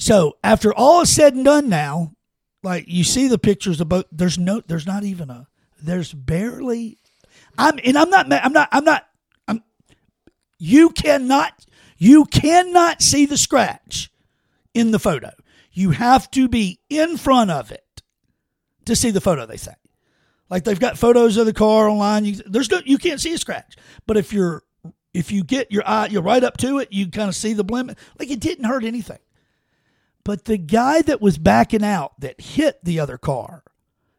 So after all is said and done, now like you see the pictures of both there's no there's not even a there's barely i'm and i'm not i'm not i'm not i'm you cannot you cannot see the scratch in the photo. You have to be in front of it to see the photo they say. Like they've got photos of the car online. You, there's no you can't see a scratch. But if you're if you get your eye you're right up to it you kind of see the blemish like it didn't hurt anything but the guy that was backing out that hit the other car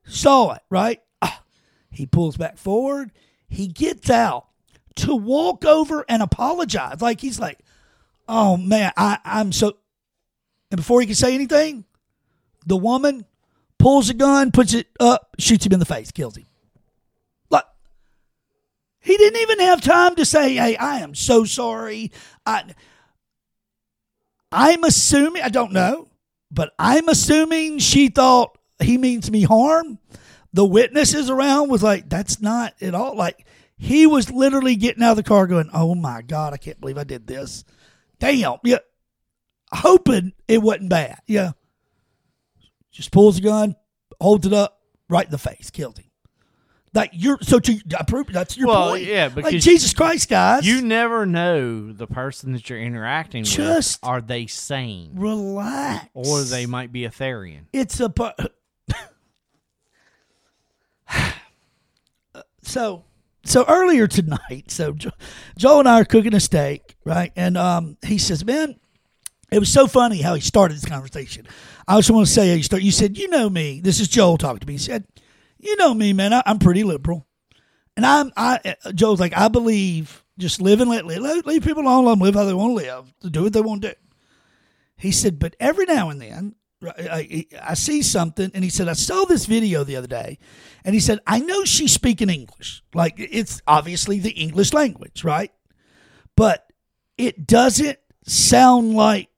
saw it, right? Ah, he pulls back forward. He gets out to walk over and apologize. Like he's like, oh man, I, I'm so. And before he can say anything, the woman pulls a gun, puts it up, shoots him in the face, kills him. Like, he didn't even have time to say, hey, I am so sorry. I. I'm assuming, I don't know, but I'm assuming she thought he means me harm. The witnesses around was like, that's not at all. Like, he was literally getting out of the car going, oh my God, I can't believe I did this. Damn. Yeah. Hoping it wasn't bad. Yeah. Just pulls the gun, holds it up right in the face, kills him. Like you're so to I prove that's your Well, point. yeah, like because Jesus Christ, guys, You never know the person that you're interacting with. Just- with. Are they sane? relax, Or they might be a Therian. it's a so so earlier tonight so jo- joel and i are cooking a steak right and um he says man it was so funny how he started this conversation i just want to say you start you said you know me this is joel talking to me he said you know me man I, i'm pretty liberal and i'm i Joe's like i believe just live and let live leave people alone let them live how they want to live do what they want to do he said, but every now and then, I, I see something, and he said, I saw this video the other day, and he said, I know she's speaking English. Like, it's obviously the English language, right? But it doesn't sound like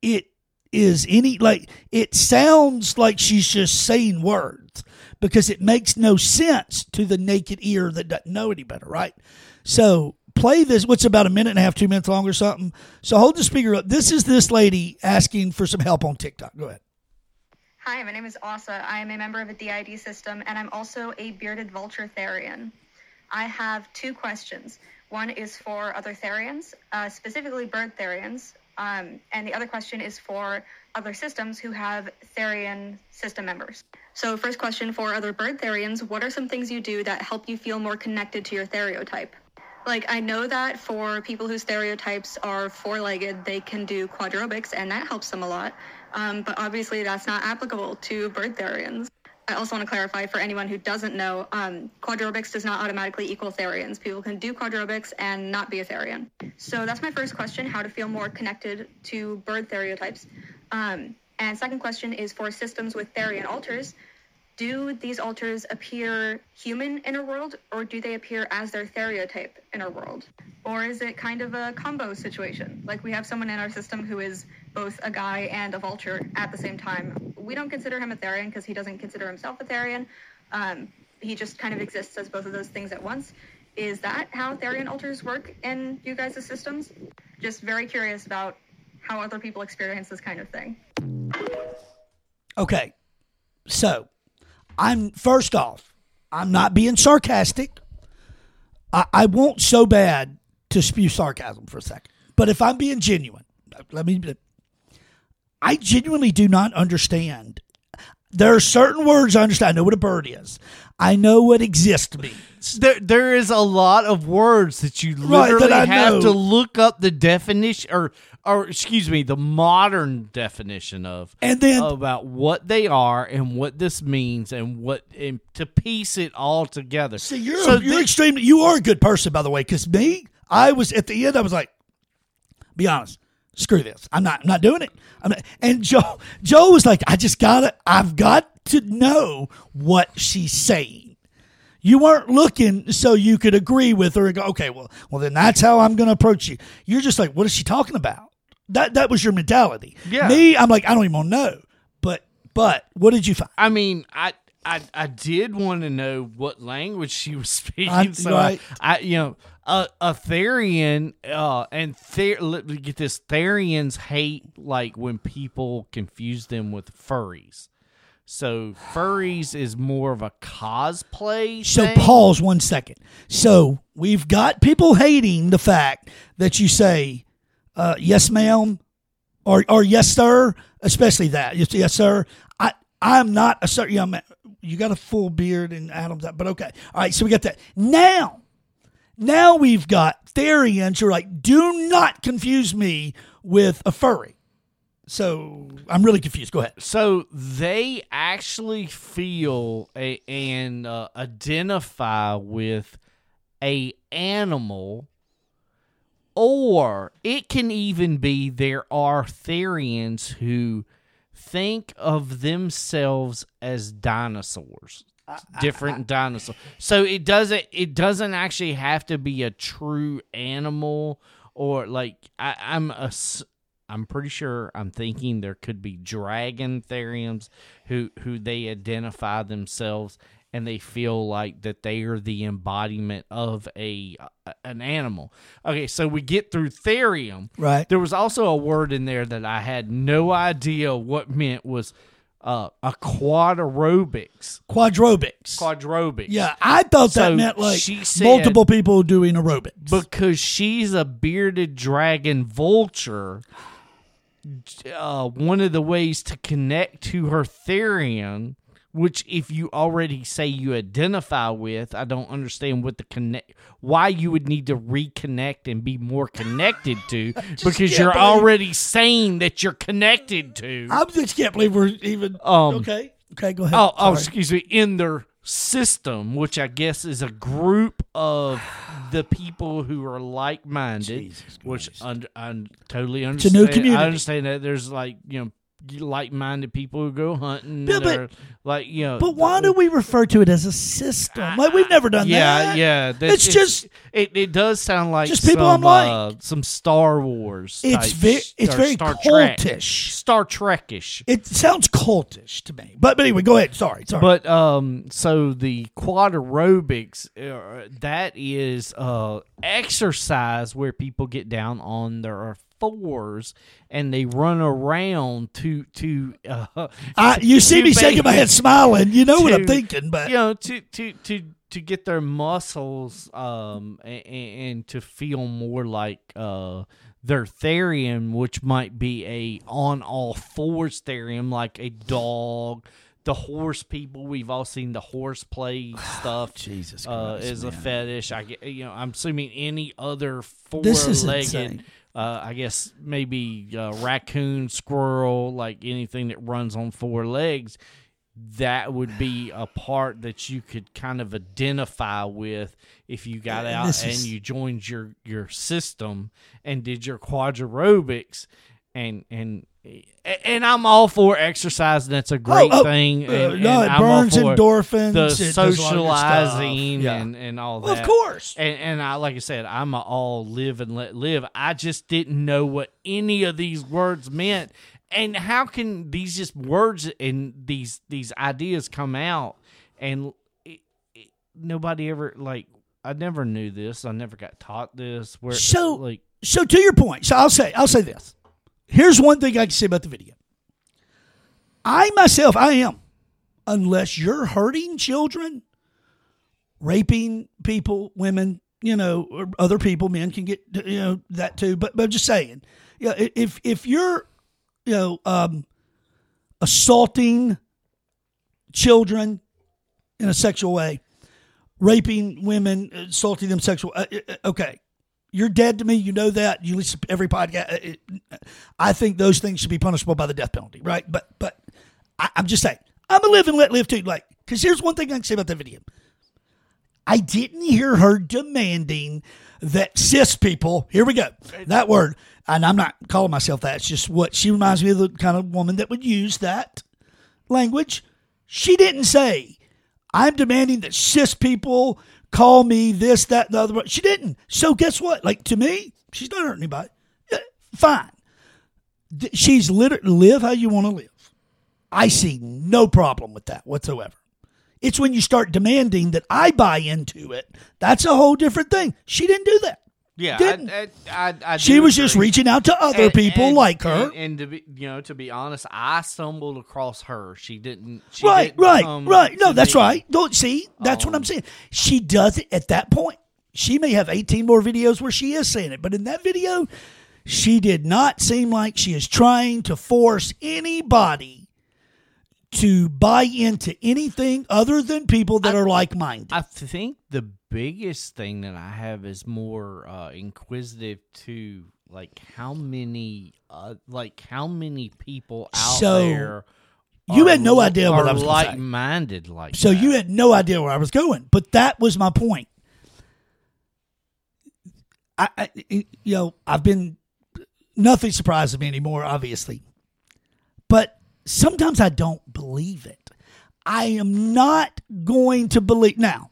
it is any, like, it sounds like she's just saying words because it makes no sense to the naked ear that doesn't know any better, right? So play this. What's about a minute and a half, two minutes long or something. So hold the speaker up. This is this lady asking for some help on TikTok. Go ahead. Hi, my name is Asa. I am a member of a DID system, and I'm also a bearded vulture Therian. I have two questions. One is for other Therians, uh, specifically bird Therians, um, and the other question is for other systems who have Therian system members. So, first question for other bird Therians What are some things you do that help you feel more connected to your stereotype? Like, I know that for people whose stereotypes are four legged, they can do quadrobics, and that helps them a lot. Um, but obviously, that's not applicable to bird Therians. I also want to clarify for anyone who doesn't know, um, quadrobics does not automatically equal Therians. People can do quadrobics and not be a Therian. So that's my first question: how to feel more connected to bird stereotypes. Um, and second question is for systems with Therian alters. Do these alters appear human in our world, or do they appear as their stereotype in our world? Or is it kind of a combo situation? Like we have someone in our system who is both a guy and a vulture at the same time. We don't consider him a Therian because he doesn't consider himself a Therian. Um, he just kind of exists as both of those things at once. Is that how Therian alters work in you guys' systems? Just very curious about how other people experience this kind of thing. Okay. So, I'm first off, I'm not being sarcastic. I, I want so bad to spew sarcasm for a second. But if I'm being genuine, let me. I genuinely do not understand. There are certain words I understand. I know what a bird is. I know what exist means. There, there is a lot of words that you Right, literally that I have know. to look up the definition, or, or excuse me, the modern definition of, And then about what they are and what this means, and what and to piece it all together. See, you're so you're thi- extremely. You are a good person, by the way. Because me, I was at the end. I was like, be honest. Screw this. I'm not. I'm not doing it. I'm not, and Joe, Joe was like, I just gotta. I've got to know what she's saying. You weren't looking so you could agree with her and go, okay, well, well, then that's how I'm going to approach you. You're just like, what is she talking about? That that was your mentality. Yeah. Me, I'm like, I don't even want to know. But but what did you find? I mean, I. I, I did want to know what language she was speaking, I- so right. I, I you know a, a Therian uh, and Ther- get this Therians hate like when people confuse them with furries. So furries is more of a cosplay. So thing. pause one second. So we've got people hating the fact that you say uh, yes, ma'am, or or yes, sir, especially that yes, yes, sir. I I'm not a sir. Man, you got a full beard and Adam's, that, but okay. All right, so we got that now. Now we've got Therians who are like, do not confuse me with a furry. So I'm really confused. Go ahead. So they actually feel a, and uh, identify with a animal, or it can even be there are Therians who think of themselves as dinosaurs different dinosaurs so it doesn't it doesn't actually have to be a true animal or like I, i'm a i'm pretty sure i'm thinking there could be dragon theriums who who they identify themselves and they feel like that they are the embodiment of a an animal. Okay so we get through therium. Right. there was also a word in there that I had no idea what meant was uh, a quadrobics. Quadrobics. Quadrobics. yeah, I thought that meant like multiple people doing aerobics. Because she's a bearded dragon vulture, uh, one of the ways to connect to her Therian, which if you already say you identify with, I don't understand what the connect why you would need to reconnect and be more connected to because you're already saying that you're connected to. I just can't believe we're even. Um, okay. Okay, go ahead. Oh, oh, excuse me. In their system, which I guess is a group of the people who are like-minded, Jesus which un- I totally a new understand. community. I understand that there's like you know like-minded people who go hunting. Yeah, but- are, like you know, But why do we refer to it as a system? Like we've never done yeah, that. yeah. that- It's just- it, it does sound like just people some, I'm uh, some Star Wars. It's very, it's very Star Trek, cultish. Star Trekish. It sounds cultish to me. But but anyway, go ahead. Sorry, sorry. But um, so the quad aerobics, uh, that is uh exercise where people get down on their fours and they run around to to uh, I, you see to me shaking my head, smiling. You know what I'm thinking, but you know to to to to get their muscles um and, and to feel more like uh their therium which might be a on all fours therium like a dog the horse people we've all seen the horse play stuff Jesus uh, Christ, is a fetish i you know i'm assuming any other four-legged. Uh, I guess maybe uh, raccoon, squirrel, like anything that runs on four legs, that would be a part that you could kind of identify with if you got out and is- you joined your your system and did your quadrobics and and and I'm all for exercise and that's a great oh, thing uh, no, and it I'm burns for endorphins. the it does a lot of good stuff. socializing Yeah. and and all Well, that of course. and, and I, like I said, I'm a all live and let live. I just didn't know what any of these words meant, and how can these just words and these these ideas come out, and it, it, nobody ever like I never knew this. I never got taught this. Where So- like So to your point, so I'll say I'll say this. Here's one thing I can say about the video. I myself, I am, unless you're hurting children, raping people, women, you know, or other people, men can get you know that too. But but I'm just saying, yeah, if if you're you know um, assaulting children in a sexual way, raping women, assaulting them sexual, uh, uh, okay, you're dead to me. You know that. You listen to every podcast. Uh, I think those things should be punishable by the death penalty, right? But but I, I'm just saying, I'm a live and let live too. Like, because here's one thing I can say about that video. I didn't hear her demanding that cis people. Here we go. That word, and I'm not calling myself that. It's just what she reminds me of the kind of woman that would use that language. She didn't say, I'm demanding that cis people call me this, that, and the other. She didn't. So guess what? Like to me, she's not hurting anybody. Yeah, Fine. She's literally live how you want to live. I see no problem with that whatsoever. It's when you start demanding that I buy into it. That's a whole different thing. She didn't do that. Yeah, didn't. I, I, I, I She was just reaching out to other And- people and- like her. And, and to be, you know, to be honest, I stumbled across her. She didn't. She right, didn't right, right. No, that's me. right. Don't see. That's what I'm Um, saying. She does it at that point. She may have 18 more videos where she is saying it, but in that video, she did not seem like she is trying to force anybody to buy into anything other than people that are like minded. I think the biggest thing that I have is more uh, inquisitive to like how many, uh, like how many people out So, there. you had no idea what I was like-minded like So that. you had no idea where I was going, but that was my point. I, I you know, I've been nothing surprises me anymore, obviously, but sometimes I don't believe it. I am not going to believe now.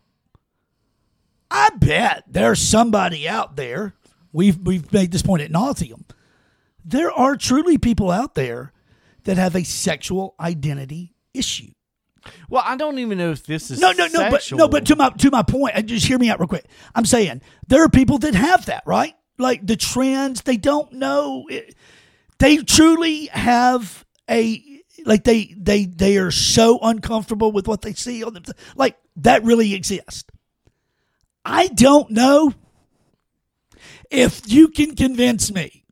I bet there's somebody out there. We've we've made this point at nauseum. There are truly people out there that have a sexual identity issue. Well, I don't even know if this is No, no, no, but no, but to my to my point. point, just hear me out real quick. I'm saying there are people that have that, right? Like the trends, they don't know. It, they truly have a like they they they are so uncomfortable with what they see on them. Like that really exists. I don't know if you can convince me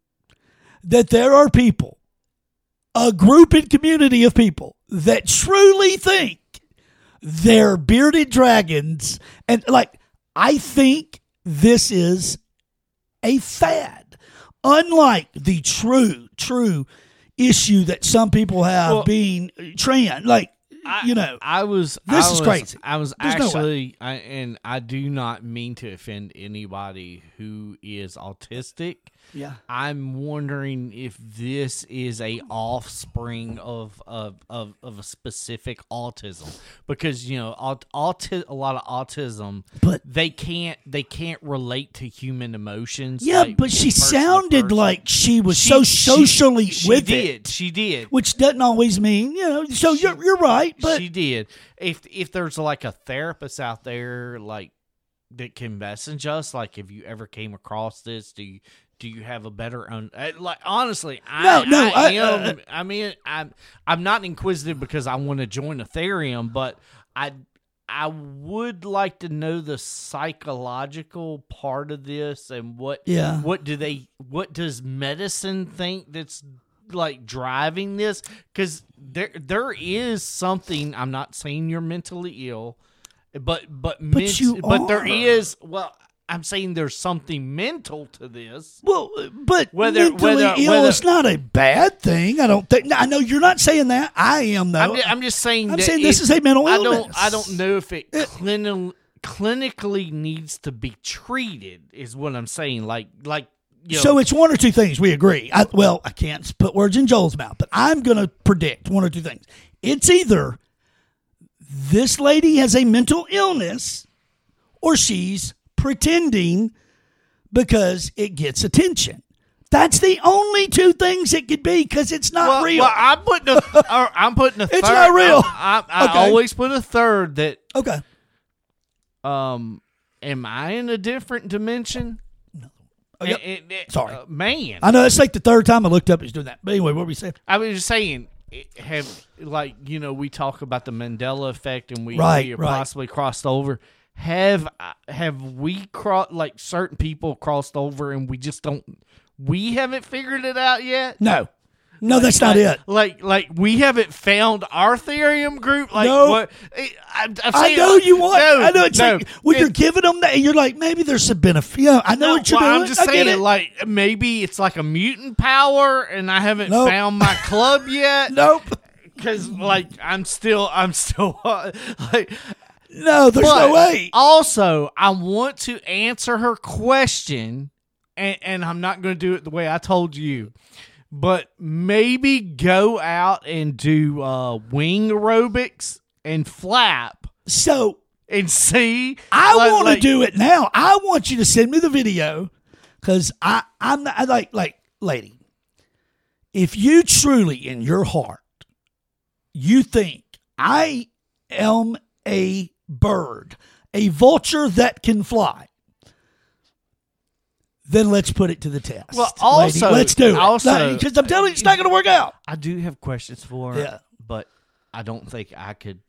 that there are people, a group and community of people that truly think they're bearded dragons and like I think this is a fad. Unlike the true, true issue that some people have Well- being trans, like I, you know, I was. this I is was- crazy. I was There's no actually, I, and I do not mean to offend anybody who is autistic. Yeah. I'm wondering if this is a offspring of of, of, of a specific autism because you know aut- auti- a lot of autism But- they can't they can't relate to human emotions Yeah, like, but she sounded like she was She- so she- socially she with did it, she did which doesn't always mean you know. So you're you're right, but she did. If if there's like a therapist out there like that can message us, like if you ever came across this, do you do you have a better un- uh, like honestly I, No, no, I, I- am uh, I mean I'm I'm not inquisitive because I want to join Ethereum, but I I would like to know the psychological part of this and what Yeah. what do they what does medicine think that's like driving this because there there is something i'm not saying you're mentally ill but but ment- you but there is well i'm saying there's something mental to this Well, but Whether- mentally whether- ill whether- is not a bad thing. I don't think. I know you're not saying that. I am though. I'm, I'm just saying I'm saying this is a mental I illness. don't I don't know if it clini- clinically needs to be treated is what I'm saying like like you know, so it's one or two things. We agree. I, well, I can't put words in Joel's mouth, but I'm going to predict one or two things. It's either this lady has a mental illness, or she's pretending because it gets attention. That's the only two things it could be because it's not well, real. well, I'm putting a or I'm putting a It's third not real. I, I, I Okay. always put a third that okay. um am I in a different dimension? Oh, yep. It- it- it- Sorry. uh, man. I know it's like the third time I looked up. He's doing that. But anyway, what were we saying? I was just saying, it- have like you know we talk about the Mandela effect and we, Right, we right. possibly crossed over. Have have we crossed like certain people crossed over and we just don't we haven't figured it out yet? No, no, that's not like, it. Like like we haven't found our Therium group. Like No. what? I, I know like, you want. No, I know it's no. like when you're giving them that, and you're like, maybe there's some benefit. Yeah, I know no, what you're well, doing. I'm just I saying, it. like maybe it's like a mutant power, and I haven't Nope. found my club yet. nope. because like I'm still I'm still like No, there's but no way. Also, I want to answer her question, and, and I'm not going to do it the way I told you, but maybe go out and do uh, wing aerobics and flap So and see. I like- want to like- do it now. I want you to send me the video because I I'm not, I like like lady. If you truly in your heart you think I am a bird, a vulture that can fly, then let's put it to the test. Well, lady. also- let's do it. also- because I'm telling you, it's not going to work out. I do have questions for her, Yeah. but I don't think I could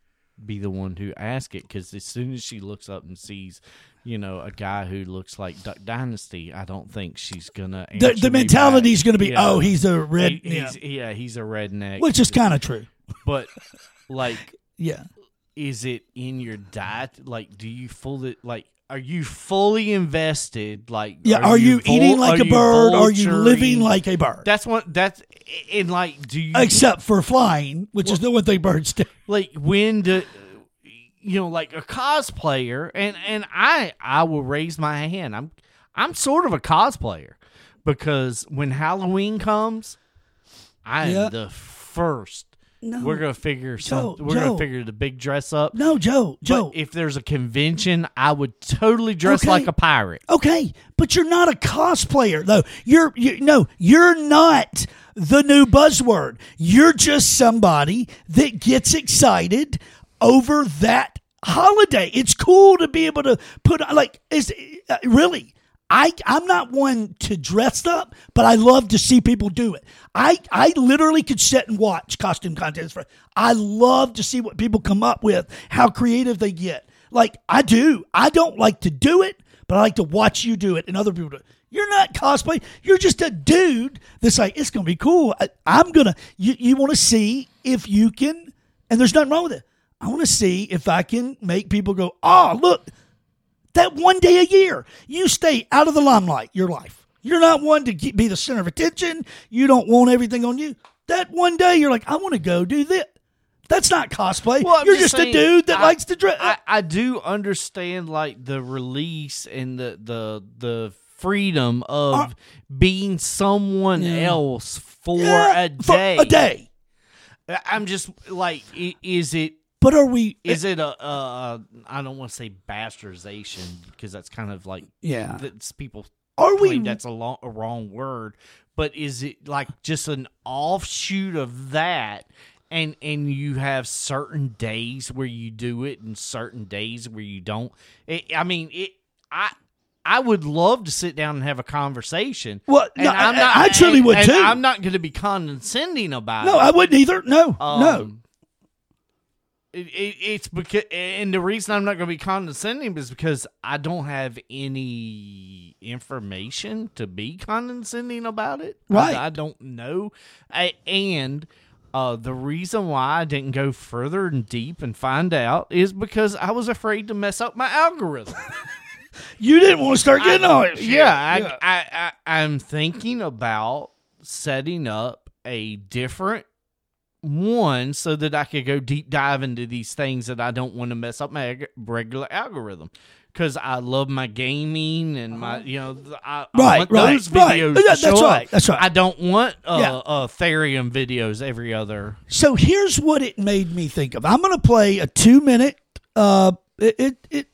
be the one who ask it because as soon as she looks up and sees, you know, a guy who looks like Duck Dynasty, I don't think she's gonna. The, answer the mentality is going to be, oh, Yeah. oh, he's a red, He- yeah. yeah, he's a redneck, which is kind of true. but like, Yeah. Is it in your diet? Like, do you fully like? Are you fully invested? Like, Yeah, are, you, vul- eating like a you bird? Are you living like a bird? That's what that's in like. Do you Except for flying, which is the one thing birds do. like when do you know like a cosplayer and and I I will raise my hand. I'm I'm sort of a cosplayer because when Halloween comes, I am Yeah. the first. No. We're gonna figure Joe, some. We're Joe. gonna figure the big dress up. No, Joe, Joe. But if there's a convention, I would totally dress Okay. like a pirate. okay, but you're not a cosplayer though. You're you, no, you're not the new buzzword. You're just somebody that gets excited over that holiday. It's cool to be able to put like is uh, really. I I'm not one to dress up, but I love to see people do it. I I literally could sit and watch costume contests for. I love to see what people come up with, how creative they get. Like I do. I don't like to do it, but I like to watch you do it and other people do it. You're not cosplay. You're just a dude that's like, it's gonna be cool. I, I'm gonna. You you want to see if you can, and there's nothing wrong with it. I want to see if I can make people go, oh look, that one day a year you stay out of the limelight your life you're not one to keep, be the center of attention. You don't want everything on you. That one day you're like i want to go do this that's not cosplay. Well, you're just just, saying, a dude that I- likes to dress I, I do understand like the release and the the the freedom of Uh, being someone Yeah. else for Yeah, a for day. a day I'm just like, is it but are we is it a, a I don't want to say bastardization because that's kind of like yeah. that's people are we that's a, long, a wrong word, but is it like just an offshoot of that? And and you have certain days where you do it, and certain days where you don't. It, I mean, it. I I would love to sit down and have a conversation. Well, no, I- I truly and- would and too. I'm not going to be condescending about no it. i wouldn't either no no Um, It, it, it's because, and the reason I'm not going to be condescending is because I don't have any information to be condescending about it. Right. I, don't know, I, and uh, the reason why I didn't go further and deep and find out is because I was afraid to mess up my algorithm. you didn't want to start getting all that shit. Yeah, I, I, I, I'm thinking about setting up a different one so that I could go deep dive into these things that I don't want to mess up my ag- regular algorithm. Because I love my gaming and my, you know, th- I, I Right, want right, those right. videos Yeah, that's show right, that's right. I don't want uh, Yeah. uh, Therium videos every other. So here's what it made me think of. I'm going to play a two minute. Uh, it it. it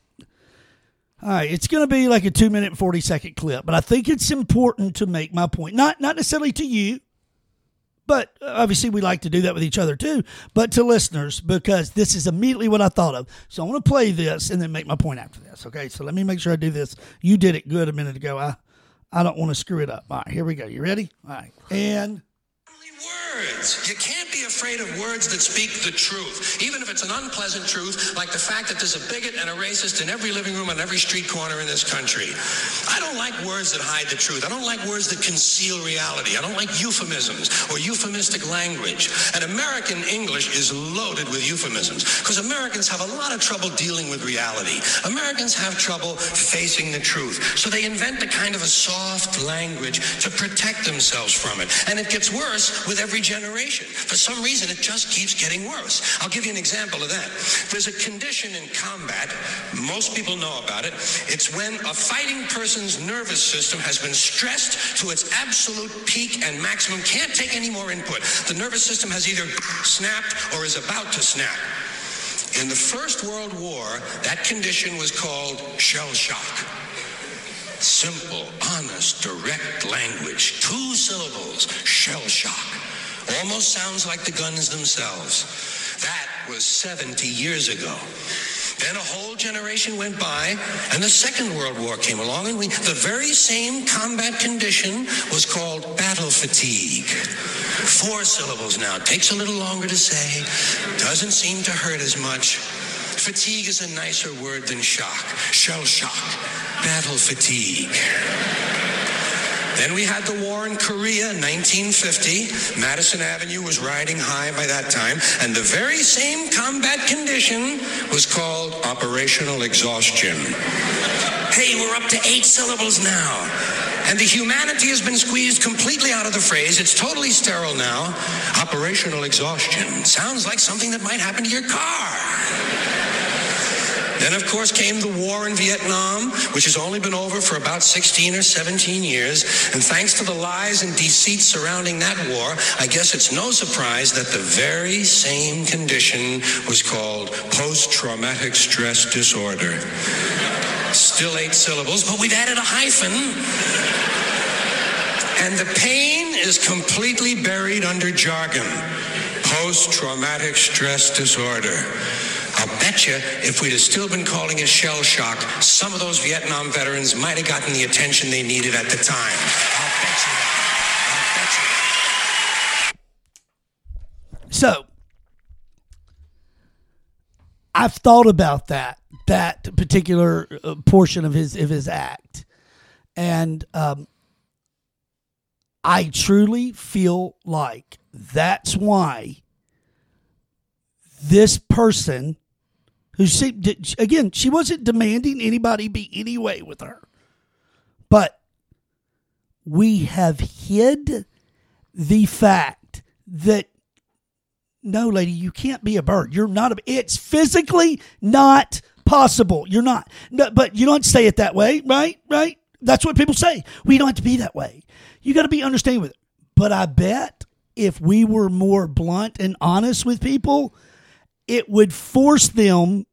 all right, it's going to be like a two minute and forty second clip, but I think it's important to make my point. Not not necessarily to you, But obviously, we like to do that with each other too. But to listeners, because this is immediately what I thought of. So I want to play this and then make my point after this. Okay. So let me make sure I do this. You did it good a minute ago. I, I don't want to screw it up. All right. Here we go. You ready? All right. And. Words. You can't be afraid of words that speak the truth, even if it's an unpleasant truth, like the fact that there's a bigot and a racist in every living room on every street corner in this country. I don't like words that hide the truth. I don't like words that conceal reality. I don't like euphemisms or euphemistic language. And American English is loaded with euphemisms because Americans have a lot of trouble dealing with reality. Americans have trouble facing the truth. So they invent a kind of a soft language to protect themselves from it. And it gets worse with every generation. For some reason, it just keeps getting worse. I'll give you an example of that. There's a condition in combat, most people know about it. It's when a fighting person's nervous system has been stressed to its absolute peak and maximum, can't take any more input. The nervous system has either snapped or is about to snap. In the First World War, that condition was called shell shock. Simple, honest, direct language. Two syllables. Shell shock. Almost sounds like the guns themselves. That was 70 years ago. Then a whole generation went by, and the Second World War came along, and we, the very same combat condition was called battle fatigue. Four syllables now. Takes a little longer to say, doesn't seem to hurt as much. Fatigue is a nicer word than shock. Shell shock. Battle fatigue. Then we had the war in Korea in 1950. Madison Avenue was riding high by that time, and the very same combat condition was called operational exhaustion. Hey, we're up to eight syllables now. And the humanity has been squeezed completely out of the phrase. It's totally sterile now. Operational exhaustion. Sounds like something that might happen to your car. Then, of course, came the war in Vietnam, which has only been over for about 16 or 17 years. And thanks to the lies and deceit surrounding that war, I guess it's no surprise that the very same condition was called post traumatic stress disorder. Still eight syllables, but we've added a hyphen. And the pain is completely buried under jargon post traumatic stress disorder. I'll bet you if we'd have still been calling it shell shock, some of those Vietnam veterans might have gotten the attention they needed at the time. I'll bet you. I'll bet you. So I've thought about that that particular uh, portion of his of his act, and um, I truly feel like that's why this person who she again she wasn't demanding anybody be any way with her, but we have hid the fact that no, lady, you can't be a bird. You're not a. It's physically not possible. You're not. No, but you don't say it that way, right? Right? That's what people say. We don't have to be that way. You got to be understanding with it. But I bet if we were more blunt and honest with people, it would force them.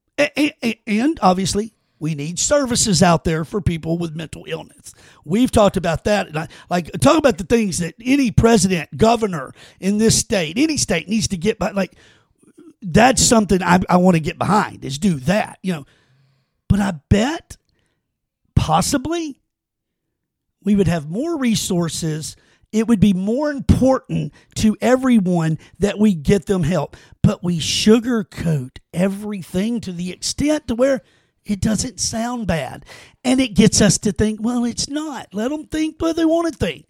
And obviously, we need services out there for people with mental illness. We've talked about that. And I, like, talk about the things that any president, governor in this state, any state needs to get by. Like, that's something I, I want to get behind is do that, you know. But I bet possibly we would have more resources. It would be more important to everyone that we get them help. But we sugarcoat everything to the extent to where it doesn't sound bad. And it gets us to think, well, it's not. Let them think what they want to think.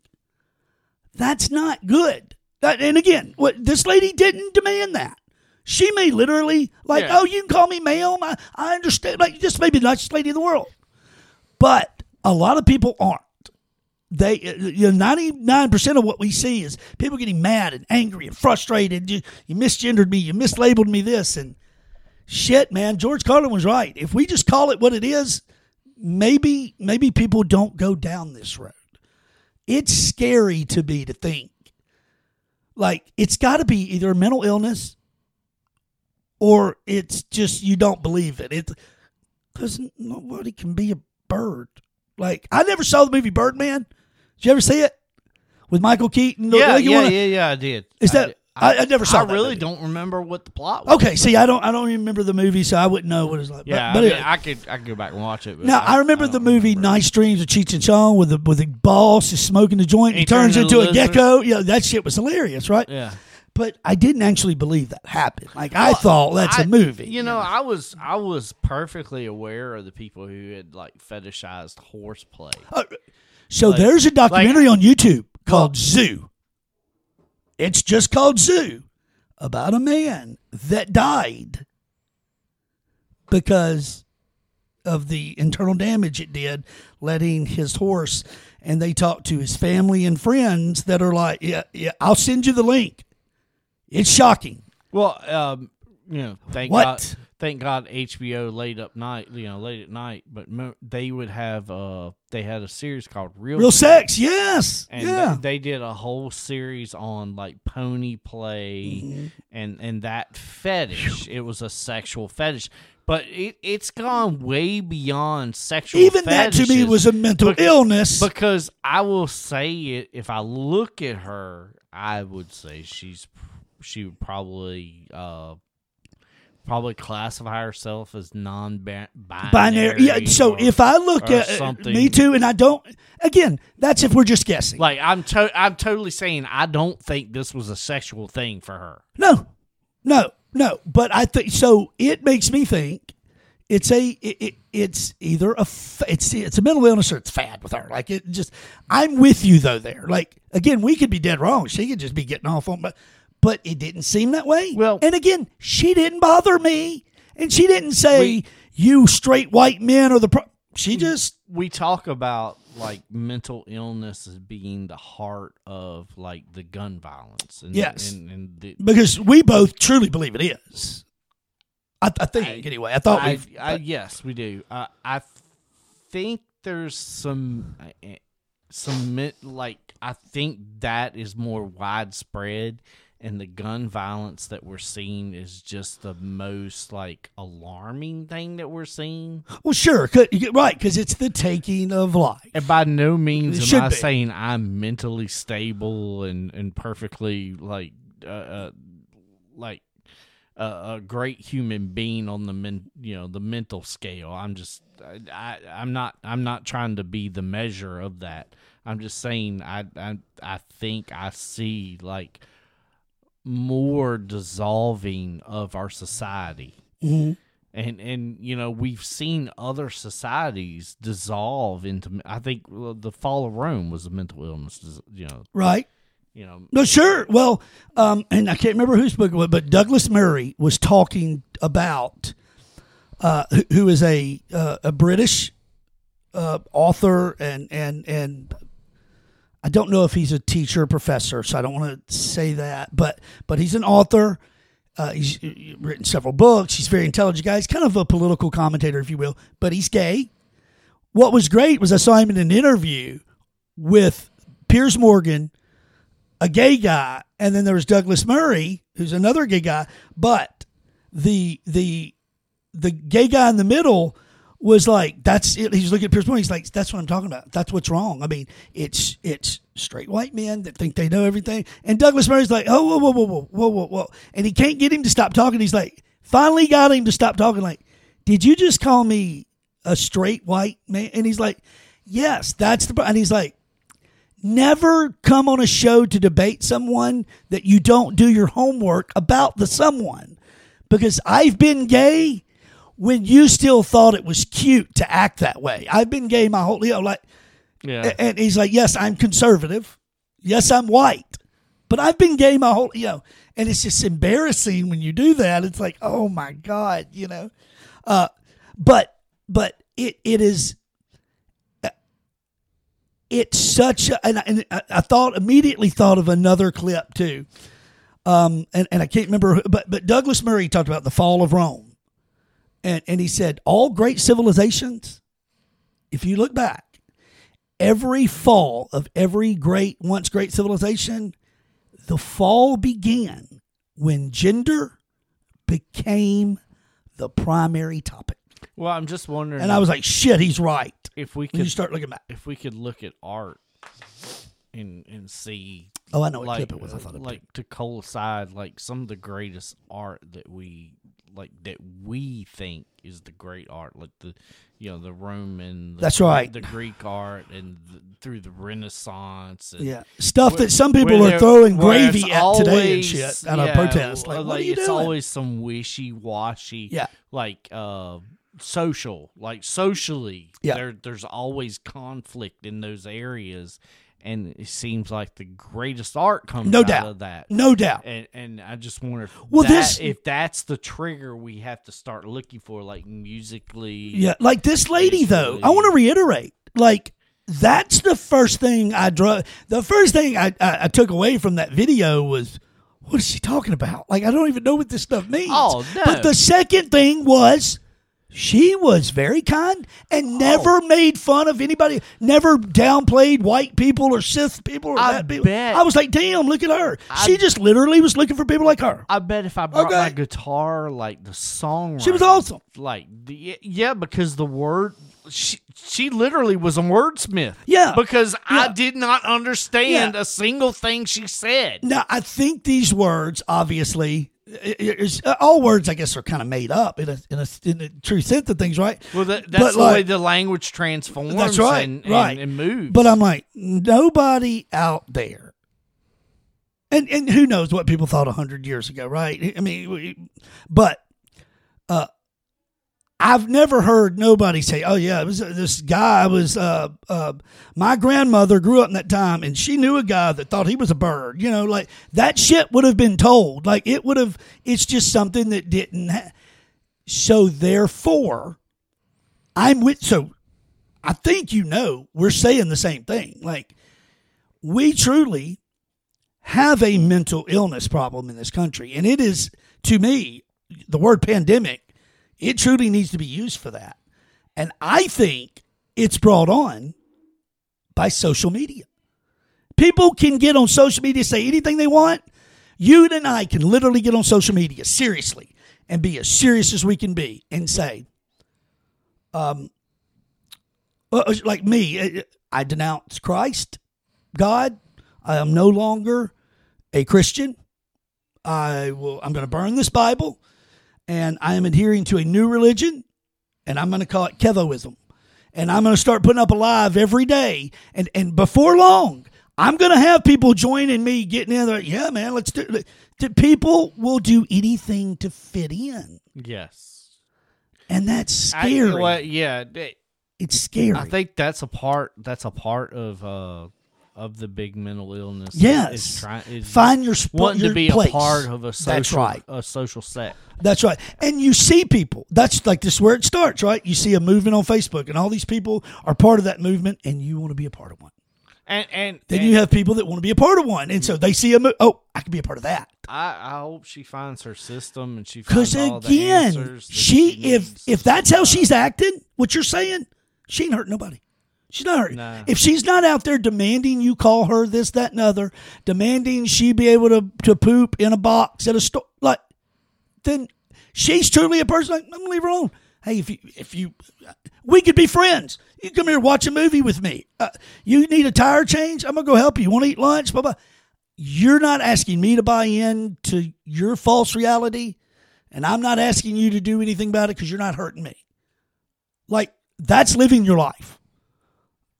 That's not good. And again, what this lady didn't demand that. She may literally like, Yeah. oh, you can call me ma'am. I, I understand. Like, just maybe the nicest lady in the world. But a lot of people aren't. They, uh, you know, ninety nine percent of what we see is people getting mad and angry and frustrated. You, you misgendered me. You mislabeled me this and shit, man. George Carlin was right. If we just call it what it is, maybe maybe people don't go down this road. It's scary to me to think like it's got to be either a mental illness or it's just you don't believe it. It because nobody can be a bird. Like I never saw the movie Birdman. Did you ever see it? with Michael Keaton. Yeah, You yeah, wanna- yeah, yeah. I did. Is I that- did. I- I never saw it. I really movie. don't remember what the plot was. Okay, see, I don't, I don't even remember the movie, so I wouldn't know what it's like. Yeah, but, I, mean, it- I could I could go back and watch it. But now I, remember the movie remember. Nice Dreams of Cheech and Chong with the with the boss is smoking the joint. And he, He turns turns into into a lizard. gecko. Yeah, that shit was hilarious, right? Yeah. But I didn't actually believe that happened. Like I thought that's a a movie. You know, I was I was perfectly aware of the people who had like fetishized horseplay. Uh, So Like- there's a documentary on YouTube called Well- Zoo. It's just called Zoo about a man that died because of the internal damage it did letting his horse and they talked to his family and friends that are like yeah yeah I'll send you the link. It's shocking. Well, um, you know, thank What? God, thank God HBO late up night, you know, late at night. But mo- they would have, uh, they had a series called Real, Real sex, yes. and yeah. they, they did a whole series on like pony play Mm-hmm. and and that fetish. It was a sexual fetish, but it it's gone way beyond sexual. Even that to me was a mental Bec- illness. Because I will say it, if I look at her, I would say she's she would probably uh probably classify herself as non-binary. binary. Yeah. So or- if I look at uh, something. me too, and I don't. Again, that's if we're just guessing. like I'm to, I'm totally saying I don't think this was a sexual thing for her. no, no, no. But I think so. It makes me think it's a it, it, it's either a f- it's it's a mental illness or it's fad with her. Like it just. I'm with you though. There. Like again, we could be dead wrong. She could just be getting off on, but but it didn't seem that way. Well- and again, she didn't bother me, and she didn't say We- you straight white men are the. Pro-. She just We talk about like mental illness as being the heart of like the gun violence. And, Yes. and, and the, because we both truly believe it is. I, I think I- anyway. I thought I, we. I, yes, we do. Uh, I think there's some uh, some like I think that is more widespread, and the gun violence that we're seeing is just the most like alarming thing that we're seeing. well, sure, right? Because it's the taking of life. And by no means am I be. saying I'm mentally stable and and perfectly like uh, uh like a, a great human being on the men, you know the mental scale. I'm just I, I I'm not I'm not trying to be the measure of that. I'm just saying I I I think I see like more dissolving of our society. Mhm. And and you know we've seen other societies dissolve into. I think the fall of Rome was a mental illness. You know, Right? you know. No, sure. Well, um, and I can't remember who spoke of it, but Douglas Murray was talking about uh, who, who is a uh, a British uh, author and and and I don't know if he's a teacher or professor, so I don't want to say that, but but he's an author. Uh, he's written several books. He's very intelligent guy. He's kind of a political commentator, if you will, but he's gay. What was great was I saw him in an interview with Piers Morgan, a gay guy, and then there was Douglas Murray, who's another gay guy. But the the the gay guy in the middle was like, "That's it." He's looking at Piers Morgan. He's like, "That's what I'm talking about. That's what's wrong. I mean, it's it's straight white men that think they know everything." And Douglas Murray's like, "Oh, whoa, whoa, whoa, whoa, whoa, whoa, whoa," and he can't get him to stop talking. He's like, finally got him to stop talking. Like, did you just call me a straight white man? And he's like, "Yes, that's the." And he's like, never come on a show to debate someone that you don't do your homework about the someone because I've been gay when you still thought it was cute to act that way. I've been gay my whole you know like Yeah. and he's like, "Yes, I'm conservative. Yes, I'm white. But I've been gay my whole, you know, and it's just embarrassing when you do that. It's like, "Oh my god," you know. Uh but but it it is it's such a, and, I, and I, I thought immediately thought of another clip too um and, and i can't remember but but douglas murray talked about the fall of rome and and he said all great civilizations if you look back every fall of every great once great civilization the fall began when gender became the primary topic well, I'm just wondering. and i was like shit he's right if we when you could start looking back if we could look at art and and see. Oh, I know what like, clip it was. I thought it like to coincide like some of the greatest art that we like that we think is the great art, like the you know the Roman. The, That's right. The Greek art and the, through the Renaissance. And Yeah, stuff that some people are throwing gravy at today and always- shit of yeah, protest. Like, uh, what are you it's doing? always some wishy washy. Yeah. like uh, social, like socially. Yeah. there there's always conflict in those areas, and it seems like the greatest art comes No out doubt. of that. no doubt. And, and I just wonder if Well, that- this- if that's the trigger we have to start looking for, like musically. Yeah, like this lady though. I want to reiterate, like that's the first thing I drew. The first thing I, I I took away from that video was. What is she talking about? Like, I don't even know what this stuff means. Oh, no. But the second thing was she was very kind and oh. never Oh. made fun of anybody, never downplayed white people or Sith people or I that people. bet. I was like, damn, look at her. she just literally was looking for people like her. I bet if I brought Okay. my guitar, like the song, She was awesome. Like, the, yeah, because the word she she literally was a wordsmith. Yeah. because I did not understand Yeah. a single thing she said. Now, I think these words, obviously, i- i- is, uh, all words, I guess, are kind of made up in a, in a, in a true sense of things, right? Well, that, But, that's the like- way the language transforms. That's right, and, and, right. and moves. But I'm like, nobody out there, and and who knows what people thought a hundred years ago, right? I mean, but uh, I've never heard nobody say, "Oh yeah, it was uh, this guy was uh, uh, my grandmother grew up in that time, and she knew a guy that thought he was a bird." You know, like that shit would have been told. Like it would have. It's just something that didn't. Ha- so therefore, I'm with. So I think you know we're saying the same thing. Like we truly have a mental illness problem in this country, and it is to me the word pandemic. It truly needs to be used for that, and I think it's brought on by social media. People can get on social media, say anything they want. You and I can literally get on social media seriously and be as serious as we can be and say, um, uh, like me, uh, I denounce Christ, God. I am no longer a Christian. I will. I'm going to burn this Bible, and I am adhering to a new religion, and I'm going to call it Kevoism, and I'm going to start putting up a live every day, and and before long, I'm going to have people joining me, getting in there. Yeah, man, let's do. it. People will do anything to fit in, yes, and that's I- scary. well, yeah, it's scary. I think that's a part. That's a part of uh of the big mental illness. Yes. is trying is Find your spot, to be place. a part of a social That's right. a social set. That's right. And you see people. That's like this is where it starts, right? You see a movement on Facebook, and all these people are part of that movement, and you want to be a part of one. And and, Then and you have people that want to be a part of one, and so they see a mo- oh, I can be a part of that. I, I hope she finds her system and she Because finds all the again, that she if if that's how she's acting, what you're saying, she ain't hurt nobody. She's not hurting. No. If she's not out there demanding you call her this, that, and other, demanding she be able to to poop in a box at a store, like, then she's truly a person. Like, I'm gonna leave her alone. Hey, if you if you, we could be friends. You come here watch a movie with me. Uh, you need a tire change. I'm gonna go help you. Want to eat lunch? Blah blah. You're not asking me to buy in to your false reality, and I'm not asking you to do anything about it because you're not hurting me. Like that's living your life.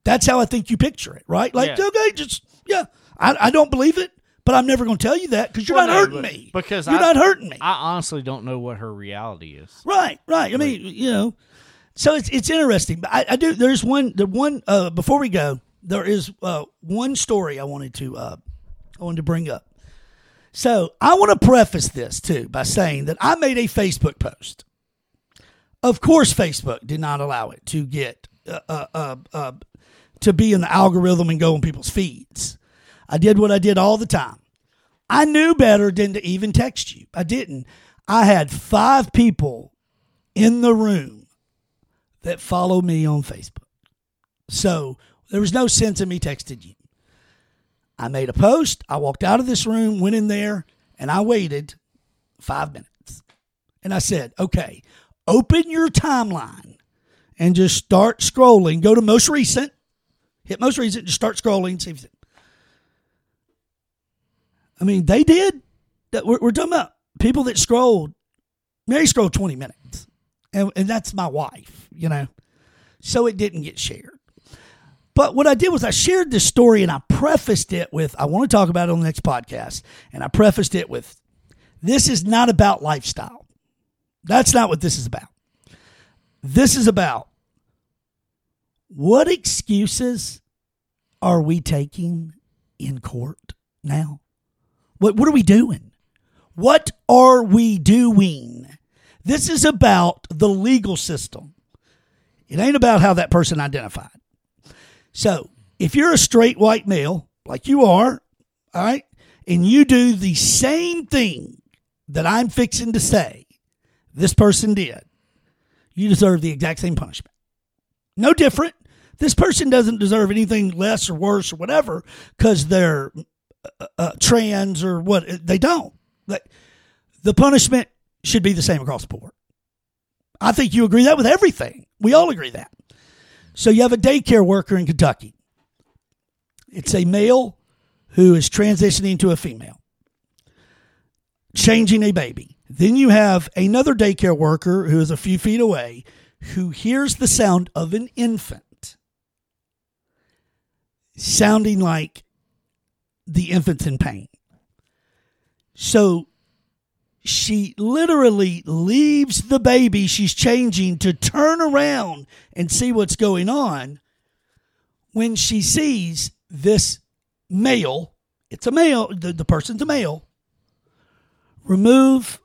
That's how I think you picture it, right? Like, Yeah. okay, just yeah. I, I don't believe it, but I'm never going to tell you that because you're Well, not no, hurting me. because you're I- not hurting me. I honestly don't know what her reality is. Right, right. I mean, you know, so it's it's interesting. But I, I do. There's one. The one uh, before we go, there is uh, one story I wanted to uh, I wanted to bring up. So I want to preface this too by saying that I made a Facebook post. Of course, Facebook did not allow it to get uh, uh, uh, uh, to be in the algorithm and go on people's feeds. I did what I did all the time. I knew better than to even text you. I didn't. I had five people in the room that follow me on Facebook. So there was no sense in me texting you. I made a post. I walked out of this room, went in there, and I waited five minutes. And I said, okay, open your timeline and just start scrolling. Go to most recent, hit most recent, just start scrolling. See if I mean, they did. We're, we're talking about people that scrolled. Mary scrolled 20 minutes, and, and that's my wife, you know. So it didn't get shared. But what I did was I shared this story and I prefaced it with I want to talk about it on the next podcast. And I prefaced it with this is not about lifestyle. That's not what this is about. This is about what excuses are we taking in court now? What what are we doing? What are we doing? This is about the legal system. It ain't about how that person identified. So, if you're a straight white male, like you are, all right, and you do the same thing that I'm fixing to say this person did, you deserve the exact same punishment. No different. This person doesn't deserve anything less or worse or whatever because they're uh, uh, trans or what. They don't. Like, the punishment should be the same across the board. I think you agree that with everything. We all agree that. So you have a daycare worker in Kentucky. It's a male who is transitioning to a female, changing a baby. Then you have another daycare worker who is a few feet away who hears the sound of an infant sounding like the infant's in pain. So she literally leaves the baby she's changing to turn around and see what's going on when she sees this male it's a male the, the person's a male remove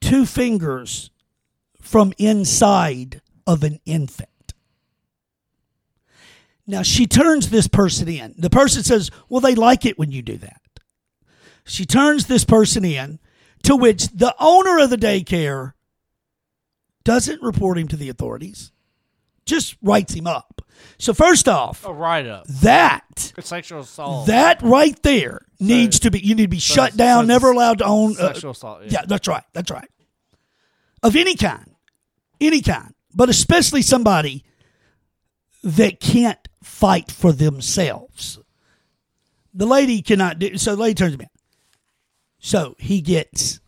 two fingers from inside of an infant now she turns this person in the person says well they like it when you do that she turns this person in, to which the owner of the daycare doesn't report him to the authorities, just writes him up. So first off, A write up. that Sexual assault. that right there needs to be you need to be so shut down, so never allowed to own. uh, sexual assault. yeah, that's right. That's right. Of any kind, any kind, but especially somebody that can't fight for themselves. The lady cannot do. So the lady turns him in. So he gets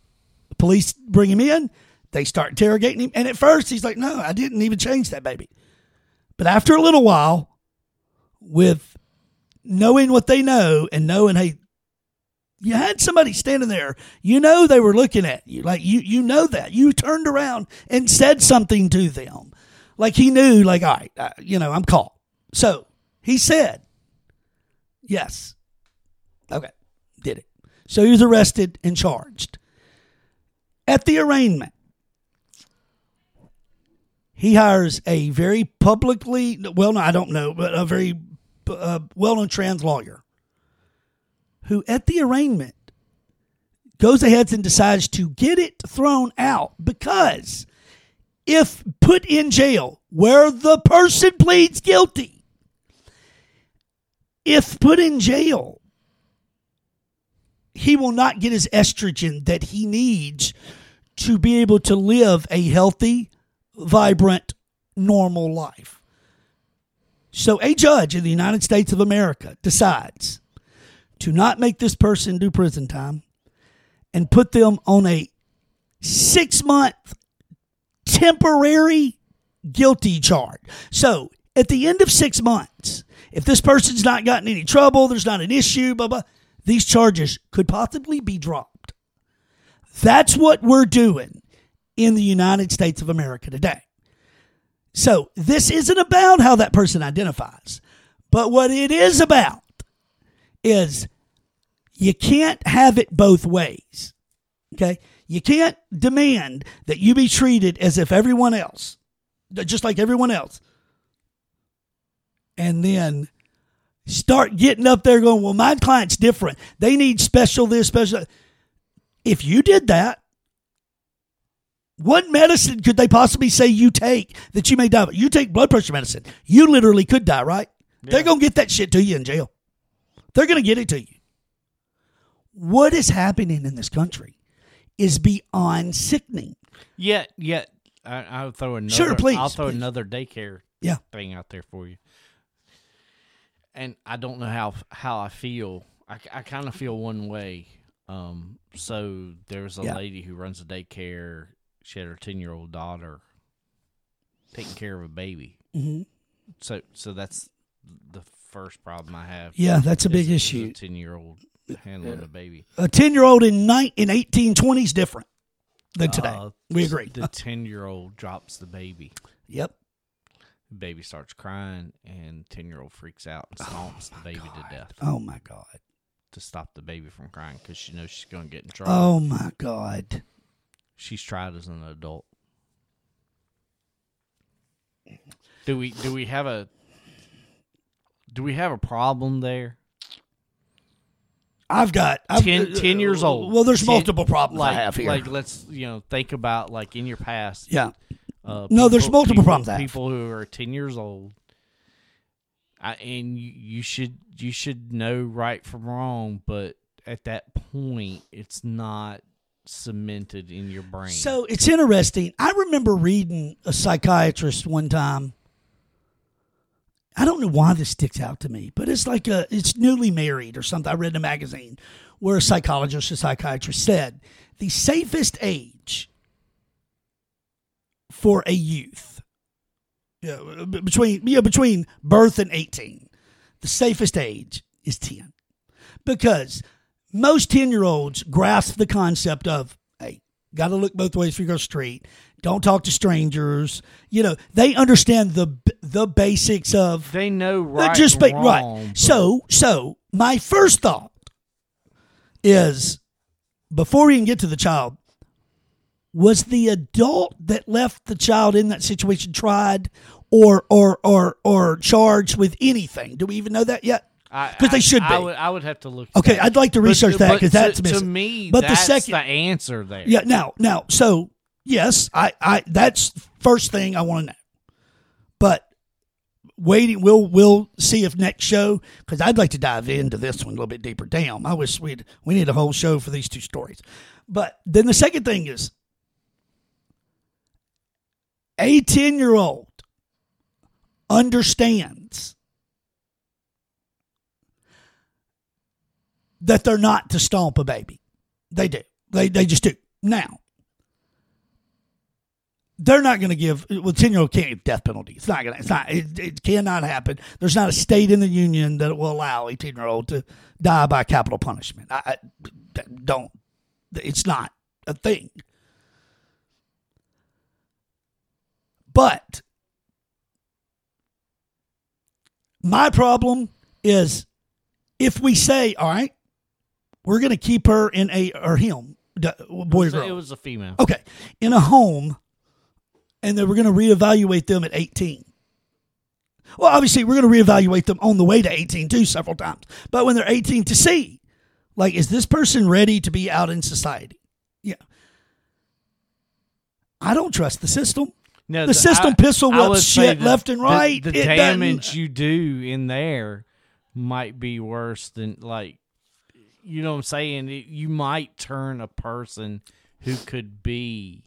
the police bring him in. They start interrogating him, and at first he's like, "No, I didn't even change that baby." But after a little while, with knowing what they know and knowing, hey, you had somebody standing there. You know they were looking at you. Like you you know that. You turned around and said something to them. Like he knew like all right, uh, you know, I'm caught. So, he said, "Yes." Okay. Did it. So he was arrested and charged. At the arraignment, he hires a very publicly well, no, I don't know, but a very uh, well-known trans lawyer who at the arraignment goes ahead and decides to get it thrown out because if put in jail where the person pleads guilty, if put in jail, he will not get his estrogen that he needs to be able to live a healthy, vibrant, normal life. So, a judge in the United States of America decides to not make this person do prison time and put them on a six month temporary guilty charge. So, at the end of six months, if this person's not gotten any trouble, there's not an issue, blah, blah, these charges could possibly be dropped. That's what we're doing in the United States of America today. So, this isn't about how that person identifies, but what it is about is you can't have it both ways. Okay? You can't demand that you be treated as if everyone else, just like everyone else, and then start getting up there going, well, my client's different. They need special this, special. that." If you did that, what medicine could they possibly say you take that you may die? You take blood pressure medicine. You literally could die, right? They're going to get that shit to you in jail. They're going to get it to you. What is happening in this country is beyond sickening. Yet, yet, I, I'll throw another. Sure, please, I'll throw please. another daycare Yeah. thing out there for you. And I don't know how how I feel. I, I kind of feel one way. Um, so there's a Yeah. lady who runs a daycare. She had her ten year old daughter taking care of a baby. Mhm. So so that's the first problem I have. Yeah, that's a big is- is issue. Ten year old handling a baby. A ten year old in night in eighteen twenty is different than today. Uh, we agree. The ten year old drops the baby. Yep. Baby starts crying, and ten year old freaks out and oh stomps the baby to death Oh my god. to stop the baby from crying because she knows she's going to get in trouble. Oh my god. She's tried as an adult. Do we do we have a do we have a problem there? I've got I've, 10, uh, 10 years old. Well, there's 10 multiple problems like, I have here. Like let's you know think about like in your past. yeah. Uh, No, there's multiple people, problems. People who are ten years old, I, and you, you should you should know right from wrong, but at that point, it's not cemented in your brain. So it's interesting. I remember reading a psychiatrist one time. I don't know why this sticks out to me, but it's like a it's newly married or something. I read in a magazine where a psychologist or psychiatrist said the safest age for a youth. Yeah, between yeah, between birth and 18 the safest age is 10 because most 10 year olds grasp the concept of hey got to look both ways if you go street. Don't talk to strangers. You know they understand the the basics of they know right, just ba- wrong, right but- so so my first thought is before we even get to the child was the adult that left the child in that situation tried or or or or charged with anything do we even know that yet because they should be I would, I would have to look. Okay, that. I'd like to But- research that because that's to, me. But the second- the answer there. Yeah. Now, now, so yes, I, I, that's first thing I want to know. But waiting, we'll, we'll see if next show because I'd like to dive into this one a little bit deeper. Damn, I wish we'd we need a whole show for these two stories. But then the second thing is a ten year old understands that they're not to stomp a baby. They do. They they just do. Now, they're not going to give. Well, ten year old can't give death penalty. It's not going to. It's not. It, it cannot happen. There's not a state in the union that will allow a ten year old to die by capital punishment. I, I don't. It's not a thing. But my problem is if we say, all right, we're going to keep her in a or him, boy or girl. it was a female. Okay, in a home, and then we're going to reevaluate them at 18. Well, obviously, we're going to reevaluate them on the way to 18 too several times. But when they're 18, to see, like, is this person ready to be out in society? Yeah. I don't trust the system. No, The system pistol I whips shit the- left and right. The, It damage doesn't- you do in there might be worse than like, you know what I'm saying? It, you might turn a person who could be,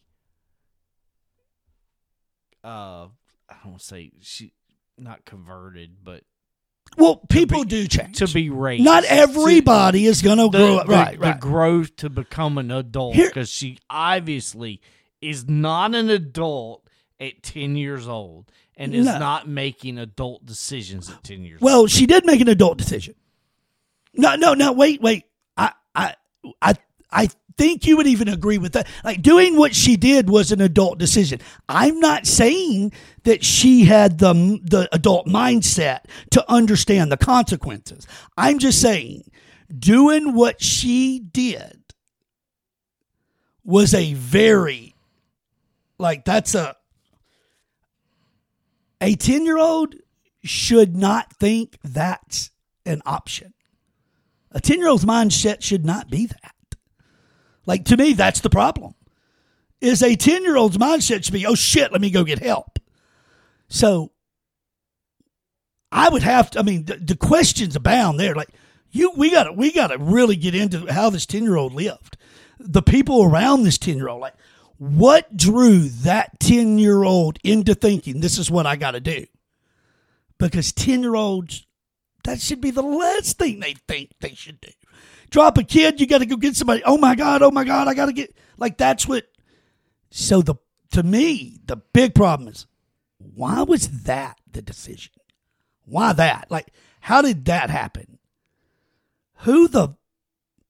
uh, I don't want to say she not converted, but Well, people be- do change. to be raised. Not everybody is going to grow up. the- Right, the right. growth to become an adult because she obviously is not an adult at 10 years old and is No. not making adult decisions at 10 years old. Well, she did make an adult decision. No, no, no. Wait, wait. I, I, I, I think you would even agree with that. Like doing what she did was an adult decision. I'm not saying that she had the the adult mindset to understand the consequences. I'm just saying doing what she did was a very like that's a a 10 year old should not think that's an option. A 10 year old's mindset should not be that. Like, to me, that's the problem. Is a 10 year old's mindset should be, oh shit, let me go get help. So I would have to, I mean, the, the questions abound there. Like, you, we got to, we got to really get into how this 10 year old lived. The people around this 10 year old, like, what drew that 10 year old into thinking this is what I got to do? Because 10 year olds That should be the last thing they think they should do. Drop a kid, you got to go get somebody. Oh my god, oh my god, I got to get like that's what. So the to me the big problem is why was that the decision? Why that? Like how did that happen? Who the?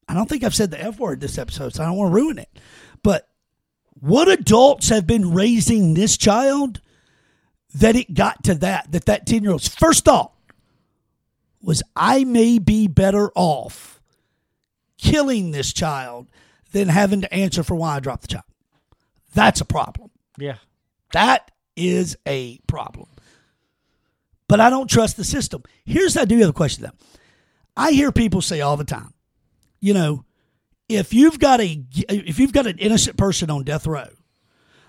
I don't think I've said the f word this episode, so I don't want to ruin it. What adults have been raising this child that it got to that that that 10 year old's first thought was i may be better off killing this child than having to answer for why i dropped the child. That's a problem. Yeah. that is a problem. But i don't trust the system. Here's i do have a question though. I hear people say all the time you know if you've got a if you've got an innocent person on death row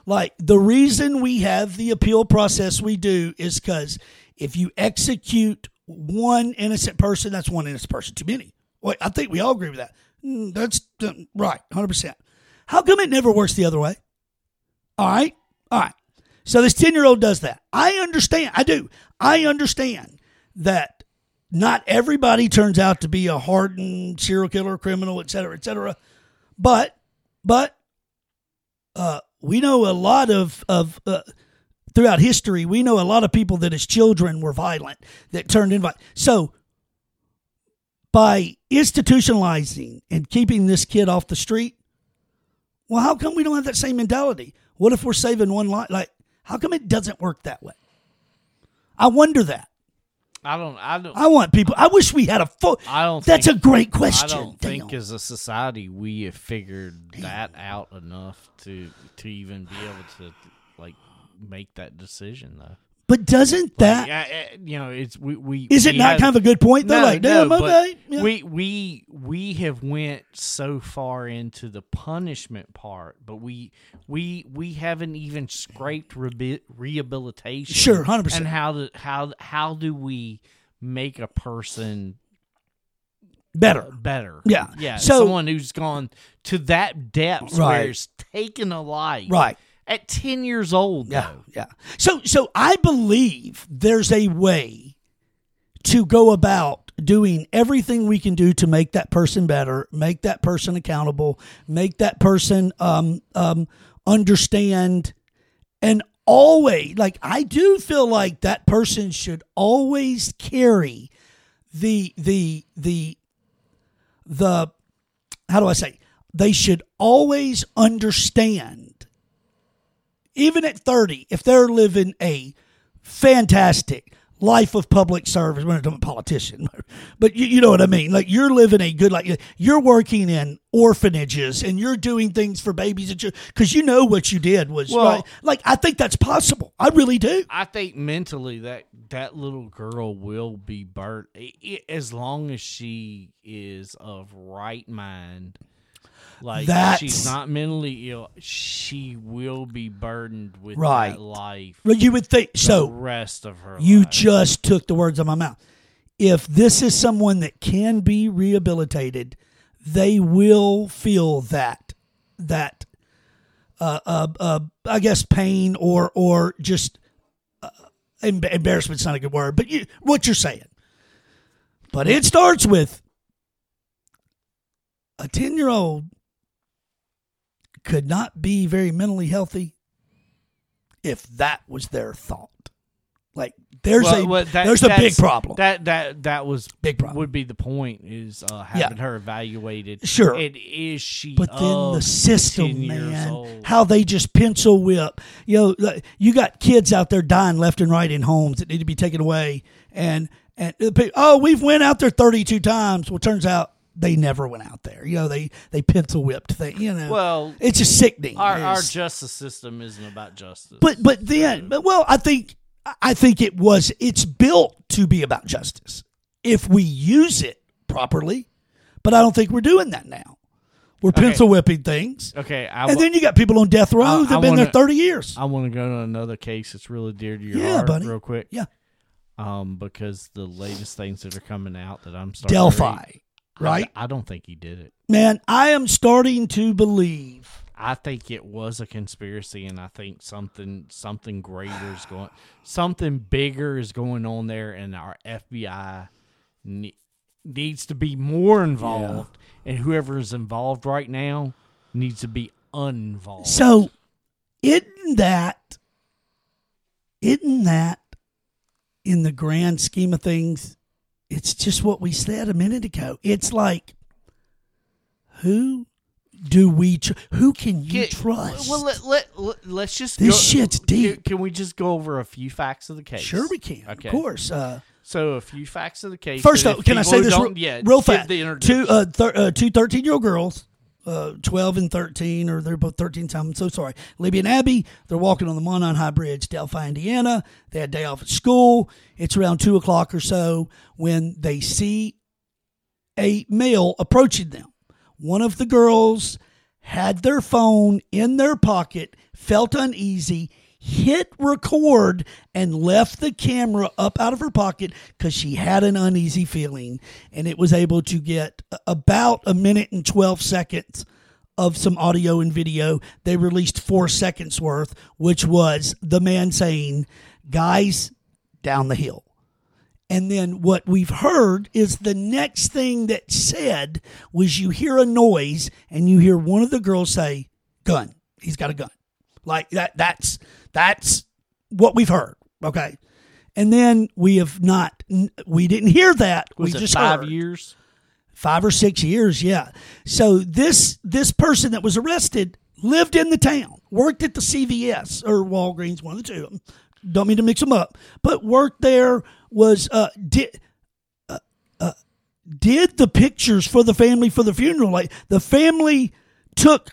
like the reason we have the appeal process we do is because if you execute one innocent person, that's one innocent person too many. Well, I think we all agree with that. Mm, That's uh, right, hundred percent. How come it never works the other way? All right, all right. So this ten year old does that. I understand. I do. I understand that not everybody turns out to be a hardened serial killer, criminal, et cetera, et cetera. But, but, uh, we know a lot of of uh, throughout history. We know a lot of people that as children were violent that turned in violent. So by institutionalizing and keeping this kid off the street, well, how come we don't have that same mentality? What if we're saving one life? Like, how come it doesn't work that way? I wonder that. I don't. I don't. I want people. I wish we had a full. I don't. That's think, a great question. I don't think as a society we have figured that out enough to to even be able to like make that decision though. But doesn't that Like, I- I- you know, it's we we. is it we not have- kind of a good point though? No, like, no, okay, yeah. we we we have went so far into the punishment part, but we we we haven't even scraped rehabilitation. Sure, 100%. And how do how how do we make a person better. better? Yeah. yeah. So- someone who's gone to that depth Right. where it's taken a life, Right. At ten years old, Yeah, though. yeah. So, so I believe there's a way to go about doing everything we can do to make that person better, make that person accountable, make that person um, um, understand, and always like I do feel like that person should always carry the the the the how do I say they should always understand even at 30, if they're living a fantastic life of public service, we're not talking politician, but you, you know what I mean. Like you're living a good life. You're working in orphanages and you're doing things for babies because you know what you did was Well- right. Like I think that's possible. I really do. I think mentally that that little girl will be burnt as long as she is of right mind. Like That's- she's not mentally ill, she will be burdened with Right. that life Well, You would think the so. rest of her You life. just took the words out of my mouth. If this is someone that can be rehabilitated, they will feel that that uh, uh, uh, I guess pain or or just uh, em- embarrassment's not a good word, but you, what you're saying. But it starts with a ten year old could not be very mentally healthy if that was their thought. Like there's Well, a well, that- there's a big problem. That that that was Big problem. Would be the point is uh, having her evaluated. Sure. and is she? But then the system, man, old? how they just pencil whip. You know, you got kids out there dying left and right in homes that need to be taken away, and and oh, we've went out there thirty two times. Well, turns out they never went out there. You know, they they pencil whipped thing. You know, Well, it's just sickening. our our justice system isn't about justice. but but then, but, well, I think I think it was. It's built to be about justice if we use it properly. But I don't think we're doing that now. We're pencil whipping things. okay, I, And then you got people on death row that've been there 30 years. I want to go to another case that's really dear to your Yeah, heart, buddy. real quick. Yeah. Um, because the latest things that are coming out that I'm starting Delphi, right? I, I don't think he did it. Man, I am starting to believe. I think it was a conspiracy, and I think something something greater is going, something bigger is going on there, and our FBI ne- needs to be more involved, and whoever is involved right now needs to be uninvolved. So, isn't that, isn't that, in the grand scheme of things, it's just what we said a minute ago. It's like, who do we, tr- who can you trust? Well, let, let, let, let's just This go- shit's deep. Can, we just go over a few facts of the case? sure, we can. Okay. Of course. Uh, So a few facts of the case. First off, can I say this real, yeah, real fast? the Two, uh, thir- uh, two 13 year old girls, uh, 12 and 13, or they're both 13. So I'm so sorry. Libby and Abby, they're walking on the Monon High Bridge, Delphi, Indiana. They had day off at school. It's around 2 o'clock or so when they see a male approaching them. One of the girls had their phone in their pocket, felt uneasy, hit record, and left the camera up out of her pocket because she had an uneasy feeling. And it was able to get about a minute and 12 seconds of some audio and video. They released four seconds worth, which was the man saying, Guys, down the hill. And then what we've heard is the next thing that said was you hear a noise and you hear one of the girls say, "Gun. He's got a gun." Like that. That's that's what we've heard. Okay. And then we have not. We didn't hear that. was we it just five heard years? five or six years yeah so this this person that was arrested lived in the town worked at the cvs or walgreens one of the two of them don't mean to mix them up but worked there was uh did uh, uh, did the pictures for the family for the funeral like the family took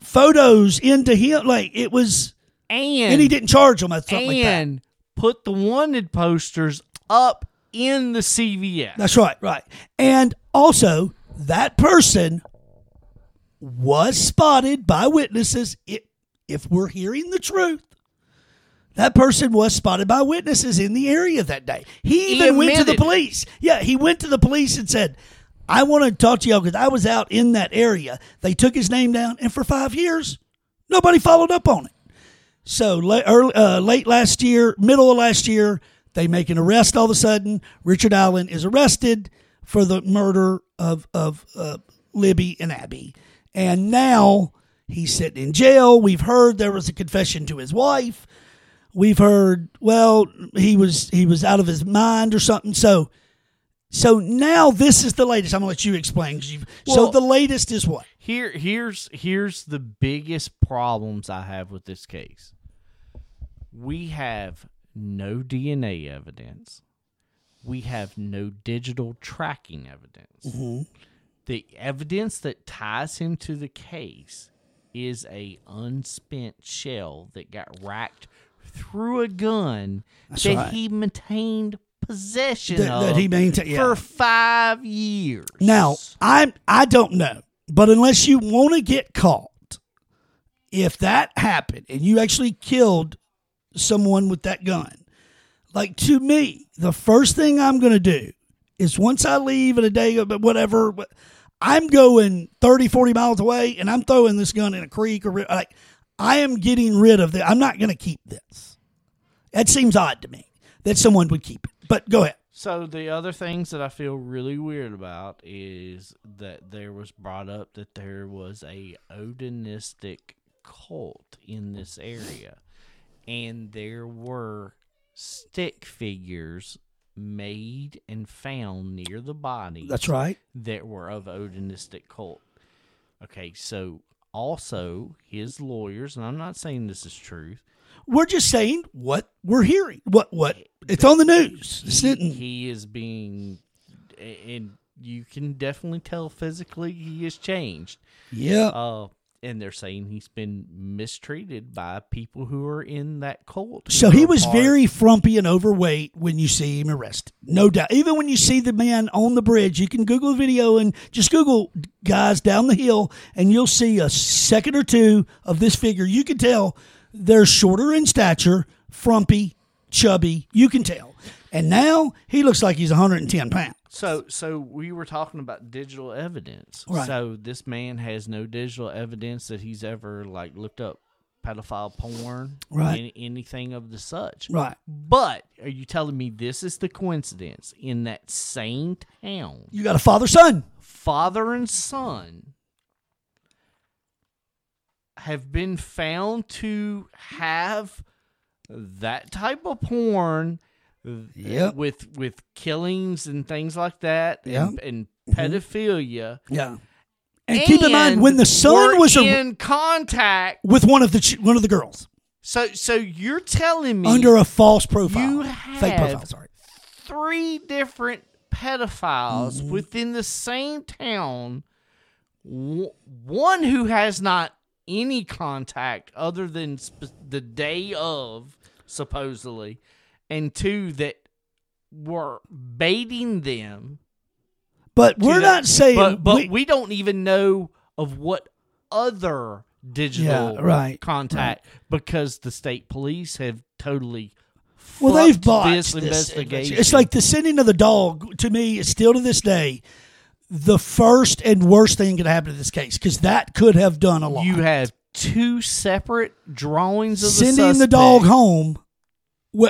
photos into him like it was And and he didn't charge them or something like that and put the wanted posters up in the CVS. That's right, right. And also, that person was spotted by witnesses. If, if we're hearing the truth, that person was spotted by witnesses in the area that day. He He even went to the police. Yeah, he went to the police and said, I want to talk to y'all because I was out in that area. They took his name down, and for five years, nobody followed up on it. So late, early, uh, late last year, middle of last year, they make an arrest. All of a sudden, Richard Allen is arrested for the murder of of uh, Libby and Abby, and now he's sitting in jail. We've heard there was a confession to his wife. We've heard, well, he was he was out of his mind or something. So, so now this is the latest. I'm gonna let you explain. you've- so the latest is what? Here, here's here's the biggest problems I have with this case. We have no DNA evidence. We have no digital tracking evidence. Mm-hmm. The evidence that ties him to the case is a unspent shell that got racked through a gun That's that right. he maintained possession That- of that he maintain- yeah. for five years. Now, I I don't know, but unless you want to get caught, if that happened and you actually killed someone with that gun, like to me, the first thing I'm going to do is once I leave in a day, but whatever, I'm going 30, 40 miles away and I'm throwing this gun in a creek or like I am getting rid of it. I'm not going to keep this. That seems odd to me that someone would keep it. But go ahead. So the other things that I feel really weird about is that there was brought up that there was a Odinistic cult in this area, and there were stick figures made and found near the body That's right. that were of Odinistic cult. Okay, so also his lawyers, and I'm not saying this is truth. We're just saying what we're hearing. What what it's on the news. He, he is being and you can definitely tell physically he has changed yeah. uh and they're saying he's been mistreated by people who are in that cult so he was part- very frumpy and overweight when you see him arrested. No doubt. Even when you see the man on the bridge, you can Google the video and just Google guys down the hill and you'll see a second or two of this figure. You can tell they're shorter in stature, frumpy, chubby. You can tell. And now he looks like he's 110 pounds. So so we were talking about digital evidence Right. so this man has no digital evidence that he's ever like looked up pedophile porn, Right. any- anything of the such. Right. But are you telling me this is the coincidence in that same town? You got a father son. father and son have been found to have that type of porn Yep. with with killings and things like that Yeah. and, and pedophilia Yeah. And, keep in mind when the son was a, in contact with one of the one of the girls so so you're telling me under a false profile, you fake profile. Sorry. three different pedophiles Mm-hmm. within the same town. One who has not any contact other than sp- the day of, supposedly, and two that were baiting them. But we're that- not saying but, but we- we, don't even know of what other digital Yeah, right, contact because the state police have totally Well, they've bought this investigation. It's like the sending of the dog to me is still to this day the first and worst thing could happen to this case because that could have done a lot. you have two separate drawings of sending the suspect. dog home.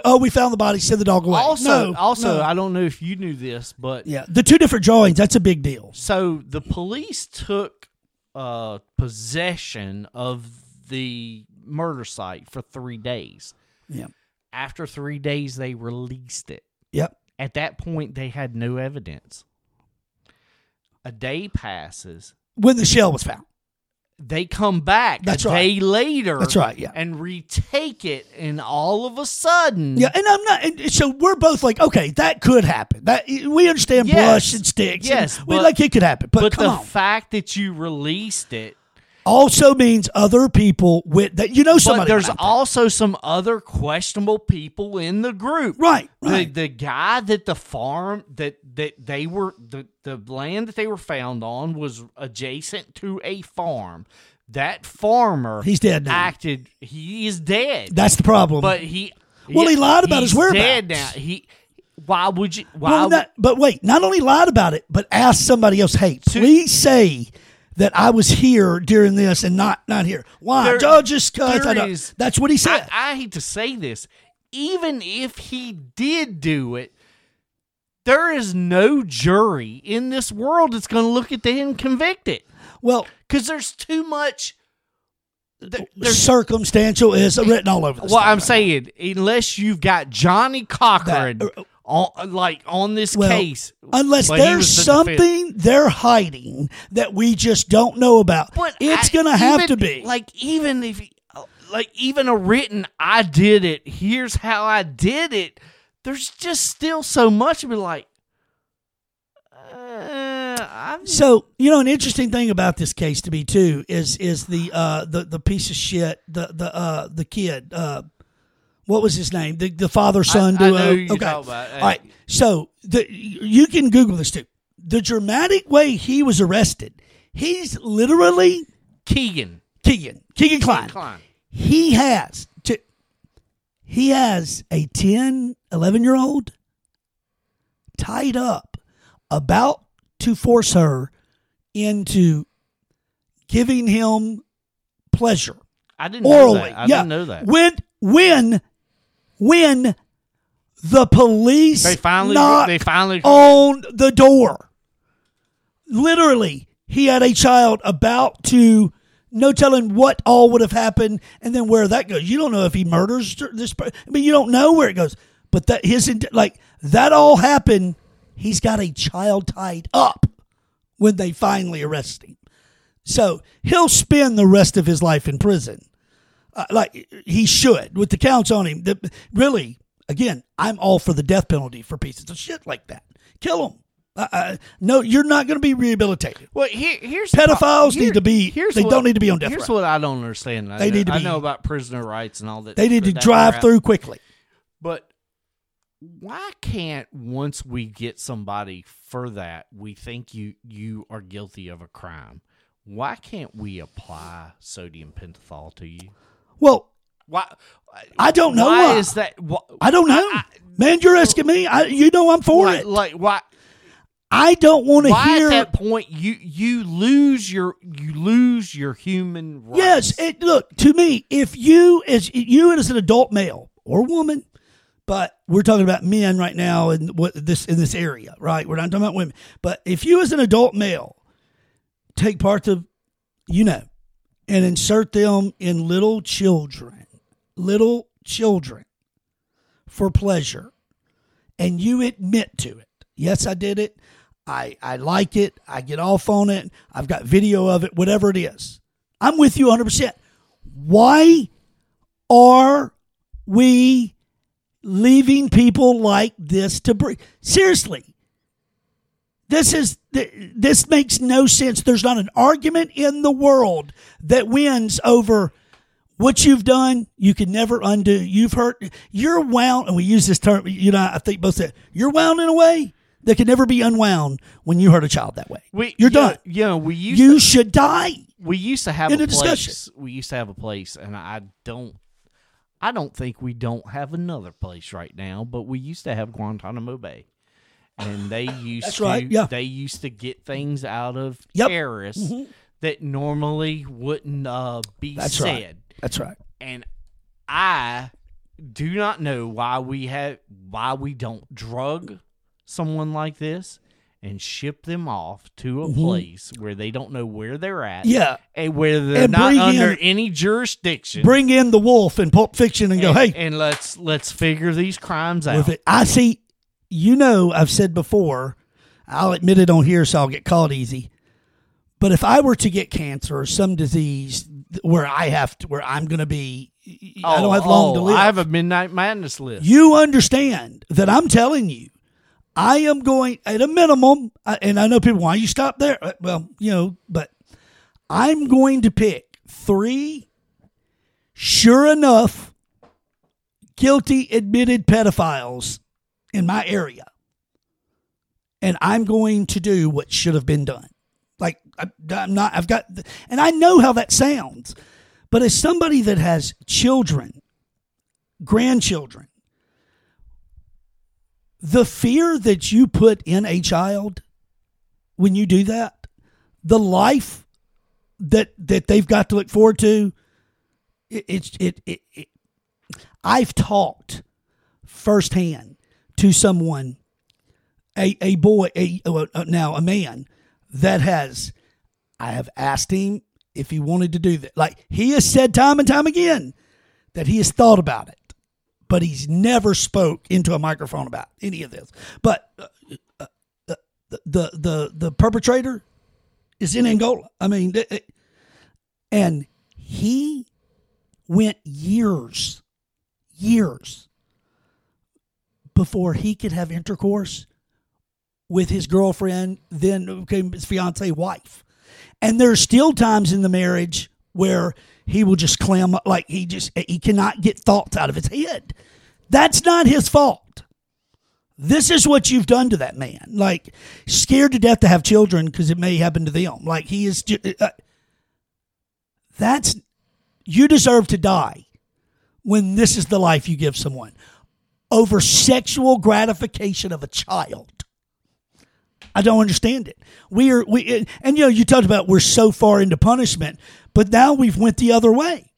Oh, we found the body. Send the dog away. Also, no, also, no. I don't know if you knew this, but yeah, the two different drawings. That's a big deal. so the police took uh, possession of the murder site for three days. Yeah. After three days, they released it. Yep. At that point, they had no evidence. A day passes. When the shell was found. They come back That's a right. day later. That's right, yeah. And retake it, and all of a sudden, Yeah, and I'm not. And so we're both like, okay, that could happen. That we understand Yes. brush and sticks. Yes, and we but- like it could happen. But, but the on, fact that you released it also means other people with that. You know, somebody. but there's also some other questionable people in the group. right, right. The the guy that the farm that that they were the the land that they were found on was adjacent to a farm. That farmer He's dead now. acted he is dead. That's the problem. but he Well, he lied about his he's Dead whereabouts. now. He why would you why well, not, but wait, not only lied about it, but asked somebody else, "Hey, please say that I was here during this and not not here." Why? There- There, just is- That's what he said. I, I hate to say this, even if he did do it, there is no jury in this world that's going to look at that and convict it well, because there's too much. there- There's, circumstantial is written all over. This well, I'm right saying unless you've got Johnnie Cochran That- uh, on, like on this Well, case, Unless there's was the defense. something they're hiding that we just don't know about. But it's going to have to be. like even if like even a written I did it. Here's how I did it. There's just still so much to be like. Uh, I'm, So you know, an interesting thing about this case to me too is is the uh the the piece of shit the the uh the kid uh what was his name? The the father son duo? know okay. all right. So the you can Google this too. The dramatic way he was arrested he's literally Kegan. Kegan. Kegan Kline. Kline. he has to he has a 10 11 year old tied up about to force her into giving him pleasure. I didn't know orally. That. I yeah. didn't know that. when when when the police They finally- knocked they finally- on the door. Literally he had a child about to no telling what all would have happened and then where that goes. You don't know if he murders this i mean you don't know where it goes. But that his like that all happened he's got a child tied up when they finally arrest him. So he'll spend the rest of his life in prison uh, like he should with the counts on him that really again i'm all for the death penalty for pieces of shit like that kill him uh, uh, no you're not going to be rehabilitated Well, here, here's Pedophiles pro- need to be- here's they don't need to be on death Here's row. what I don't understand. I They know, need to I know about prisoner rights and all that. they need to drive crap. through quickly But why can't once we get somebody for that, we think you you are guilty of a crime? Why can't we apply sodium pentothal to you? Well Why? I don't know Why why. is that? Why, i don't know I- man you're asking me I, you know i'm for like, it like why? I don't want to hear. at that point you you lose your you lose your human rights. Yes, it, look to me. If you as you as an adult male or woman, but we're talking about men right now in what this in this area, right? We're not talking about women. But if you as an adult male take part of, you know, and insert them in little children, little children for pleasure, and you admit to it, yes, I did it. I, I like it. I get off on it. I've got video of it, whatever it is. I'm with you 100%. Why are we leaving people like this to breathe? Seriously. This is this makes no sense. There's not an argument in the world that wins over what you've done. You can never undo. You've hurt. You're wound, and we use this term. You know, I think both said you're wound in a way that can never be unwound when you hurt a child that way. we, You're you know- done. You know, we used You to, should die. we used to have in a a place. We used to have a place, and I don't. I don't think we don't have another place right now, but we used to have Guantanamo Bay, and they used That's to right, yeah. they used to get things out of Yep. Terrorists that normally wouldn't uh, be That's said. right. That's right. and I do not know why we have why we don't drug someone like this and ship them off to a place where they don't know where they're at. Yeah. And where they're And not bring under in- any jurisdiction. Bring in the wolf in Pulp Fiction and go, and, hey, and let's let's figure these crimes out. with it. I see. You know, I've said before. I'll admit it on here, so I'll get caught easy. But if I were to get cancer or some disease where I have to, where I'm going to be, I don't have long to oh, live. I have a midnight madness list. you understand that I'm telling you, I am going at a minimum, and I know people, why you stop there? Uh, Well, you know, but I'm going to pick three, sure enough, guilty admitted pedophiles in my area. And I'm going to do what should have been done. Like, I, I'm not, I've got, and I know how that sounds, but as somebody that has children, grandchildren, the fear that you put in a child when you do that, the life that that they've got to look forward to, it, it's it, it, it I've talked firsthand to someone, a a boy, a uh, now a man that has, I have asked him if he wanted to do that. Like he has said time and time again that he has thought about it but he's never spoke into a microphone about any of this. But uh, uh, uh, the, the the the perpetrator is in Angola. I mean, it- and he went years, years before he could have intercourse with his girlfriend, then became his fiance wife. And there's still times in the marriage where he will just clam up, like he just he cannot get thoughts out of his head. That's not his fault. This is what you've done to that man. Like scared to death to have children because it may happen to them. Like he is. Uh, that's you deserve to die when this is the life you give someone over sexual gratification of a child. I don't understand it. We are we and you know you talked about we're so far into punishment, but now we've went the other way.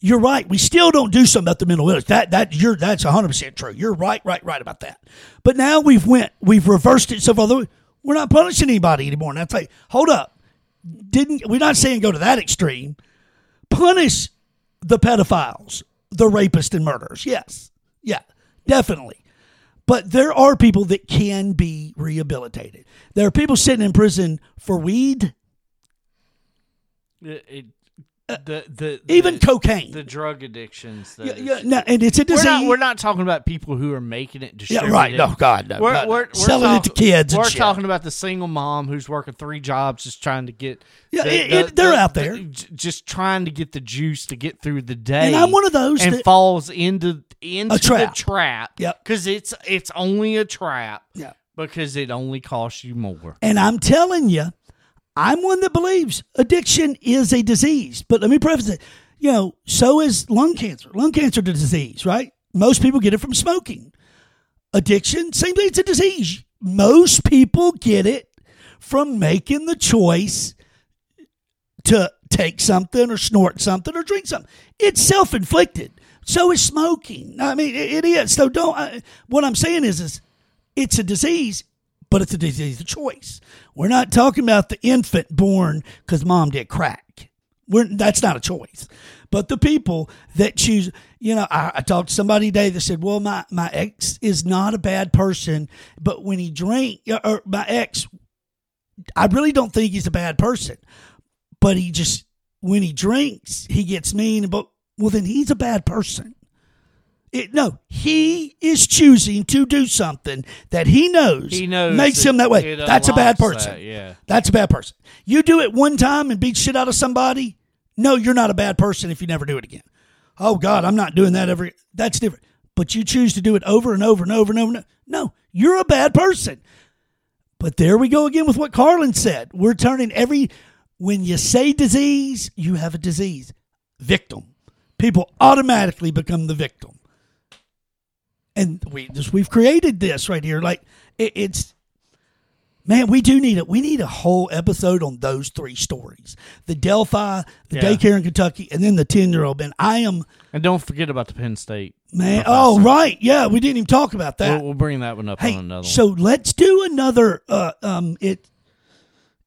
You're right. We still don't do something about the mental illness. That that you're that's 100 percent true. You're right, right, right about that. But now we've went we've reversed it so far. We're not punishing anybody anymore. And I tell you, hold up. Didn't we're not saying go to that extreme. Punish the pedophiles, the rapists and murderers. Yes, yeah, definitely. But there are people that can be rehabilitated. There are people sitting in prison for weed, It- it- the the even the, cocaine. the drug addictions. that yeah, yeah, no, and it's a We're disease. not, we're not talking about people who are making it yeah, right. No, God, no. We're, we're, we're selling it to kids. We're and shit. talking about the single mom who's working three jobs, just trying to get. Yeah, the- it- it- they're the- out there. the- just trying to get the juice to get through the day. And I'm one of those and that- falls into into a trap. the trap. Yep. because it's it's only a trap. Yeah. because it only costs you more. And I'm telling you, I'm one that believes addiction is a disease. But let me preface it. You know, so is lung cancer. Lung cancer is a disease, right? Most people get it from smoking. Addiction, same thing, it's a disease. most people get it from making the choice to take something or snort something or drink something. It's self inflicted. So is smoking. I mean, it, it is. So don't. I, what I'm saying is, is it's a disease, but it's a disease of choice. We're not talking about the infant born because mom did crack. We're, that's not a choice. But the people that choose, you know, I, I talked to somebody today that said, well, my, my ex is not a bad person, but when he drank, or my ex, I really don't think he's a bad person, but he just, when he drinks, he gets mean. But, well, then he's a bad person. It, no, he is choosing to do something that he knows, He knows makes him that way. That's a bad person. that, yeah. That's a bad person. You do it one time and beat shit out of somebody. No, you're not a bad person if you never do it again. Oh God, I'm not doing that every. That's different. But you choose to do it over and over and over and over. And over. No, you're a bad person. But there we go again with what Carlin said. We're turning every when you say disease, you have a disease. Victim. People automatically become the victim. And we just we've created this right here. Like it, it's man, we do need it. We need a whole episode on those three stories: the Delphi, the Yeah. daycare in Kentucky, and then the ten year old. Man, I am And don't forget about the Penn State. man. professor. Oh right, yeah, we didn't even talk about that. We'll, we'll bring that one up Hey, on another so let's do another. Uh, um, it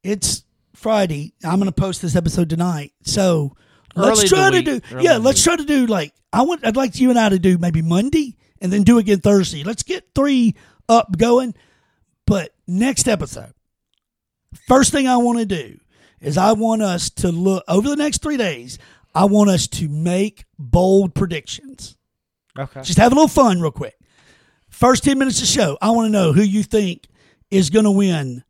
it's Friday. I'm going to post this episode tonight. So let's try to week. do. Early yeah, let's week. try to do like I want. I'd like you and I to do maybe Monday and then do again Thursday. Let's get three up going. But next episode, first thing I want to do is I want us to look over the next three days. I want us to make bold predictions. Okay. Just have a little fun real quick. First 10 minutes of show, I want to know who you think is going to win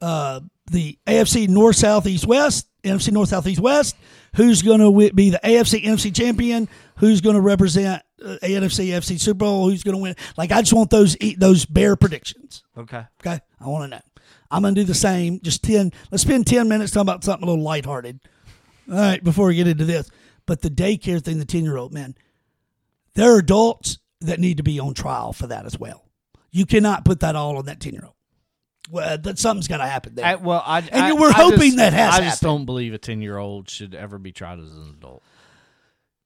uh, the AFC North, South, East, West, NFC North, South, East, West. Who's going to be the AFC, NFC champion? Who's going to represent uh, NFC, FC Super Bowl? Who's going to win? Like, I just want those those bare predictions. Okay. Okay. I want to know. I'm going to do the same. Just 10. Let's spend 10 minutes talking about something a little lighthearted. All right. Before we get into this. But the daycare thing, the 10 year old, man, there are adults that need to be on trial for that as well. You cannot put that all on that 10 year old. Well, that something's got to happen there. I, well, I, And I- we're hoping just- that has I just happened. don't believe a ten year old should ever be tried as an adult.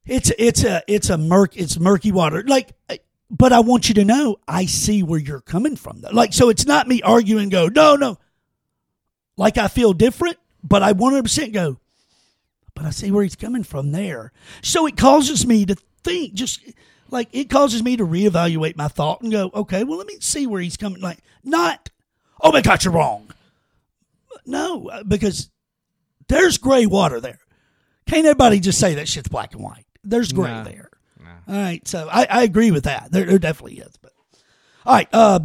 It's it's a it's a murk it's murky water. Like, but I want you to know I see where you're coming from. Though. Like, so it's not me arguing. Go no no. Like I feel different, but I 100 percent go. But I see where he's coming from there. So it causes me to think. Just like it causes me to reevaluate my thought and go, okay, well let me see where he's coming. Like not, oh my God, you're wrong. No, uh, because there's gray water there. Can't everybody just say that shit's black and white? There's gray Nah. there. All right, so I, I agree with that. There, there definitely is. But all right, uh,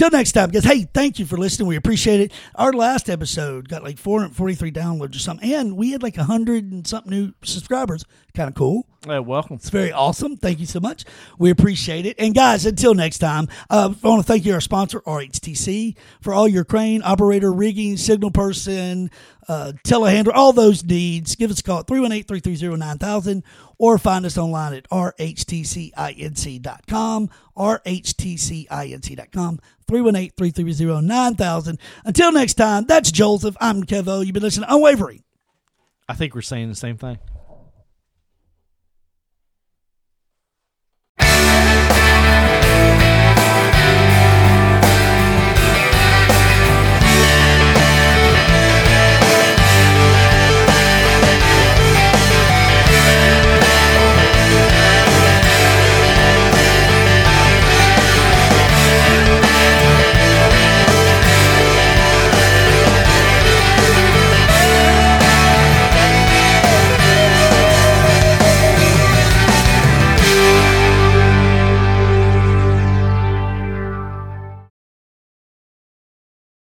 till next time, guys. Hey, thank you for listening. We appreciate it. Our last episode got like 443 downloads or something, and we had like hundred and something new subscribers. Kind of cool. Hey, welcome. It's very awesome. Thank you so much. We appreciate it. And guys, until next time, uh, I want to thank you, our sponsor, RHTC, for all your crane, operator, rigging, signal person, uh, telehandler, all those needs. Give us a call at 318 330 9000 or find us online at rhtcinc.com, rhtcinc.com, 318 330 9000. Until next time, that's Joseph. I'm Kevo. You've been listening to Unwavering. I think we're saying the same thing.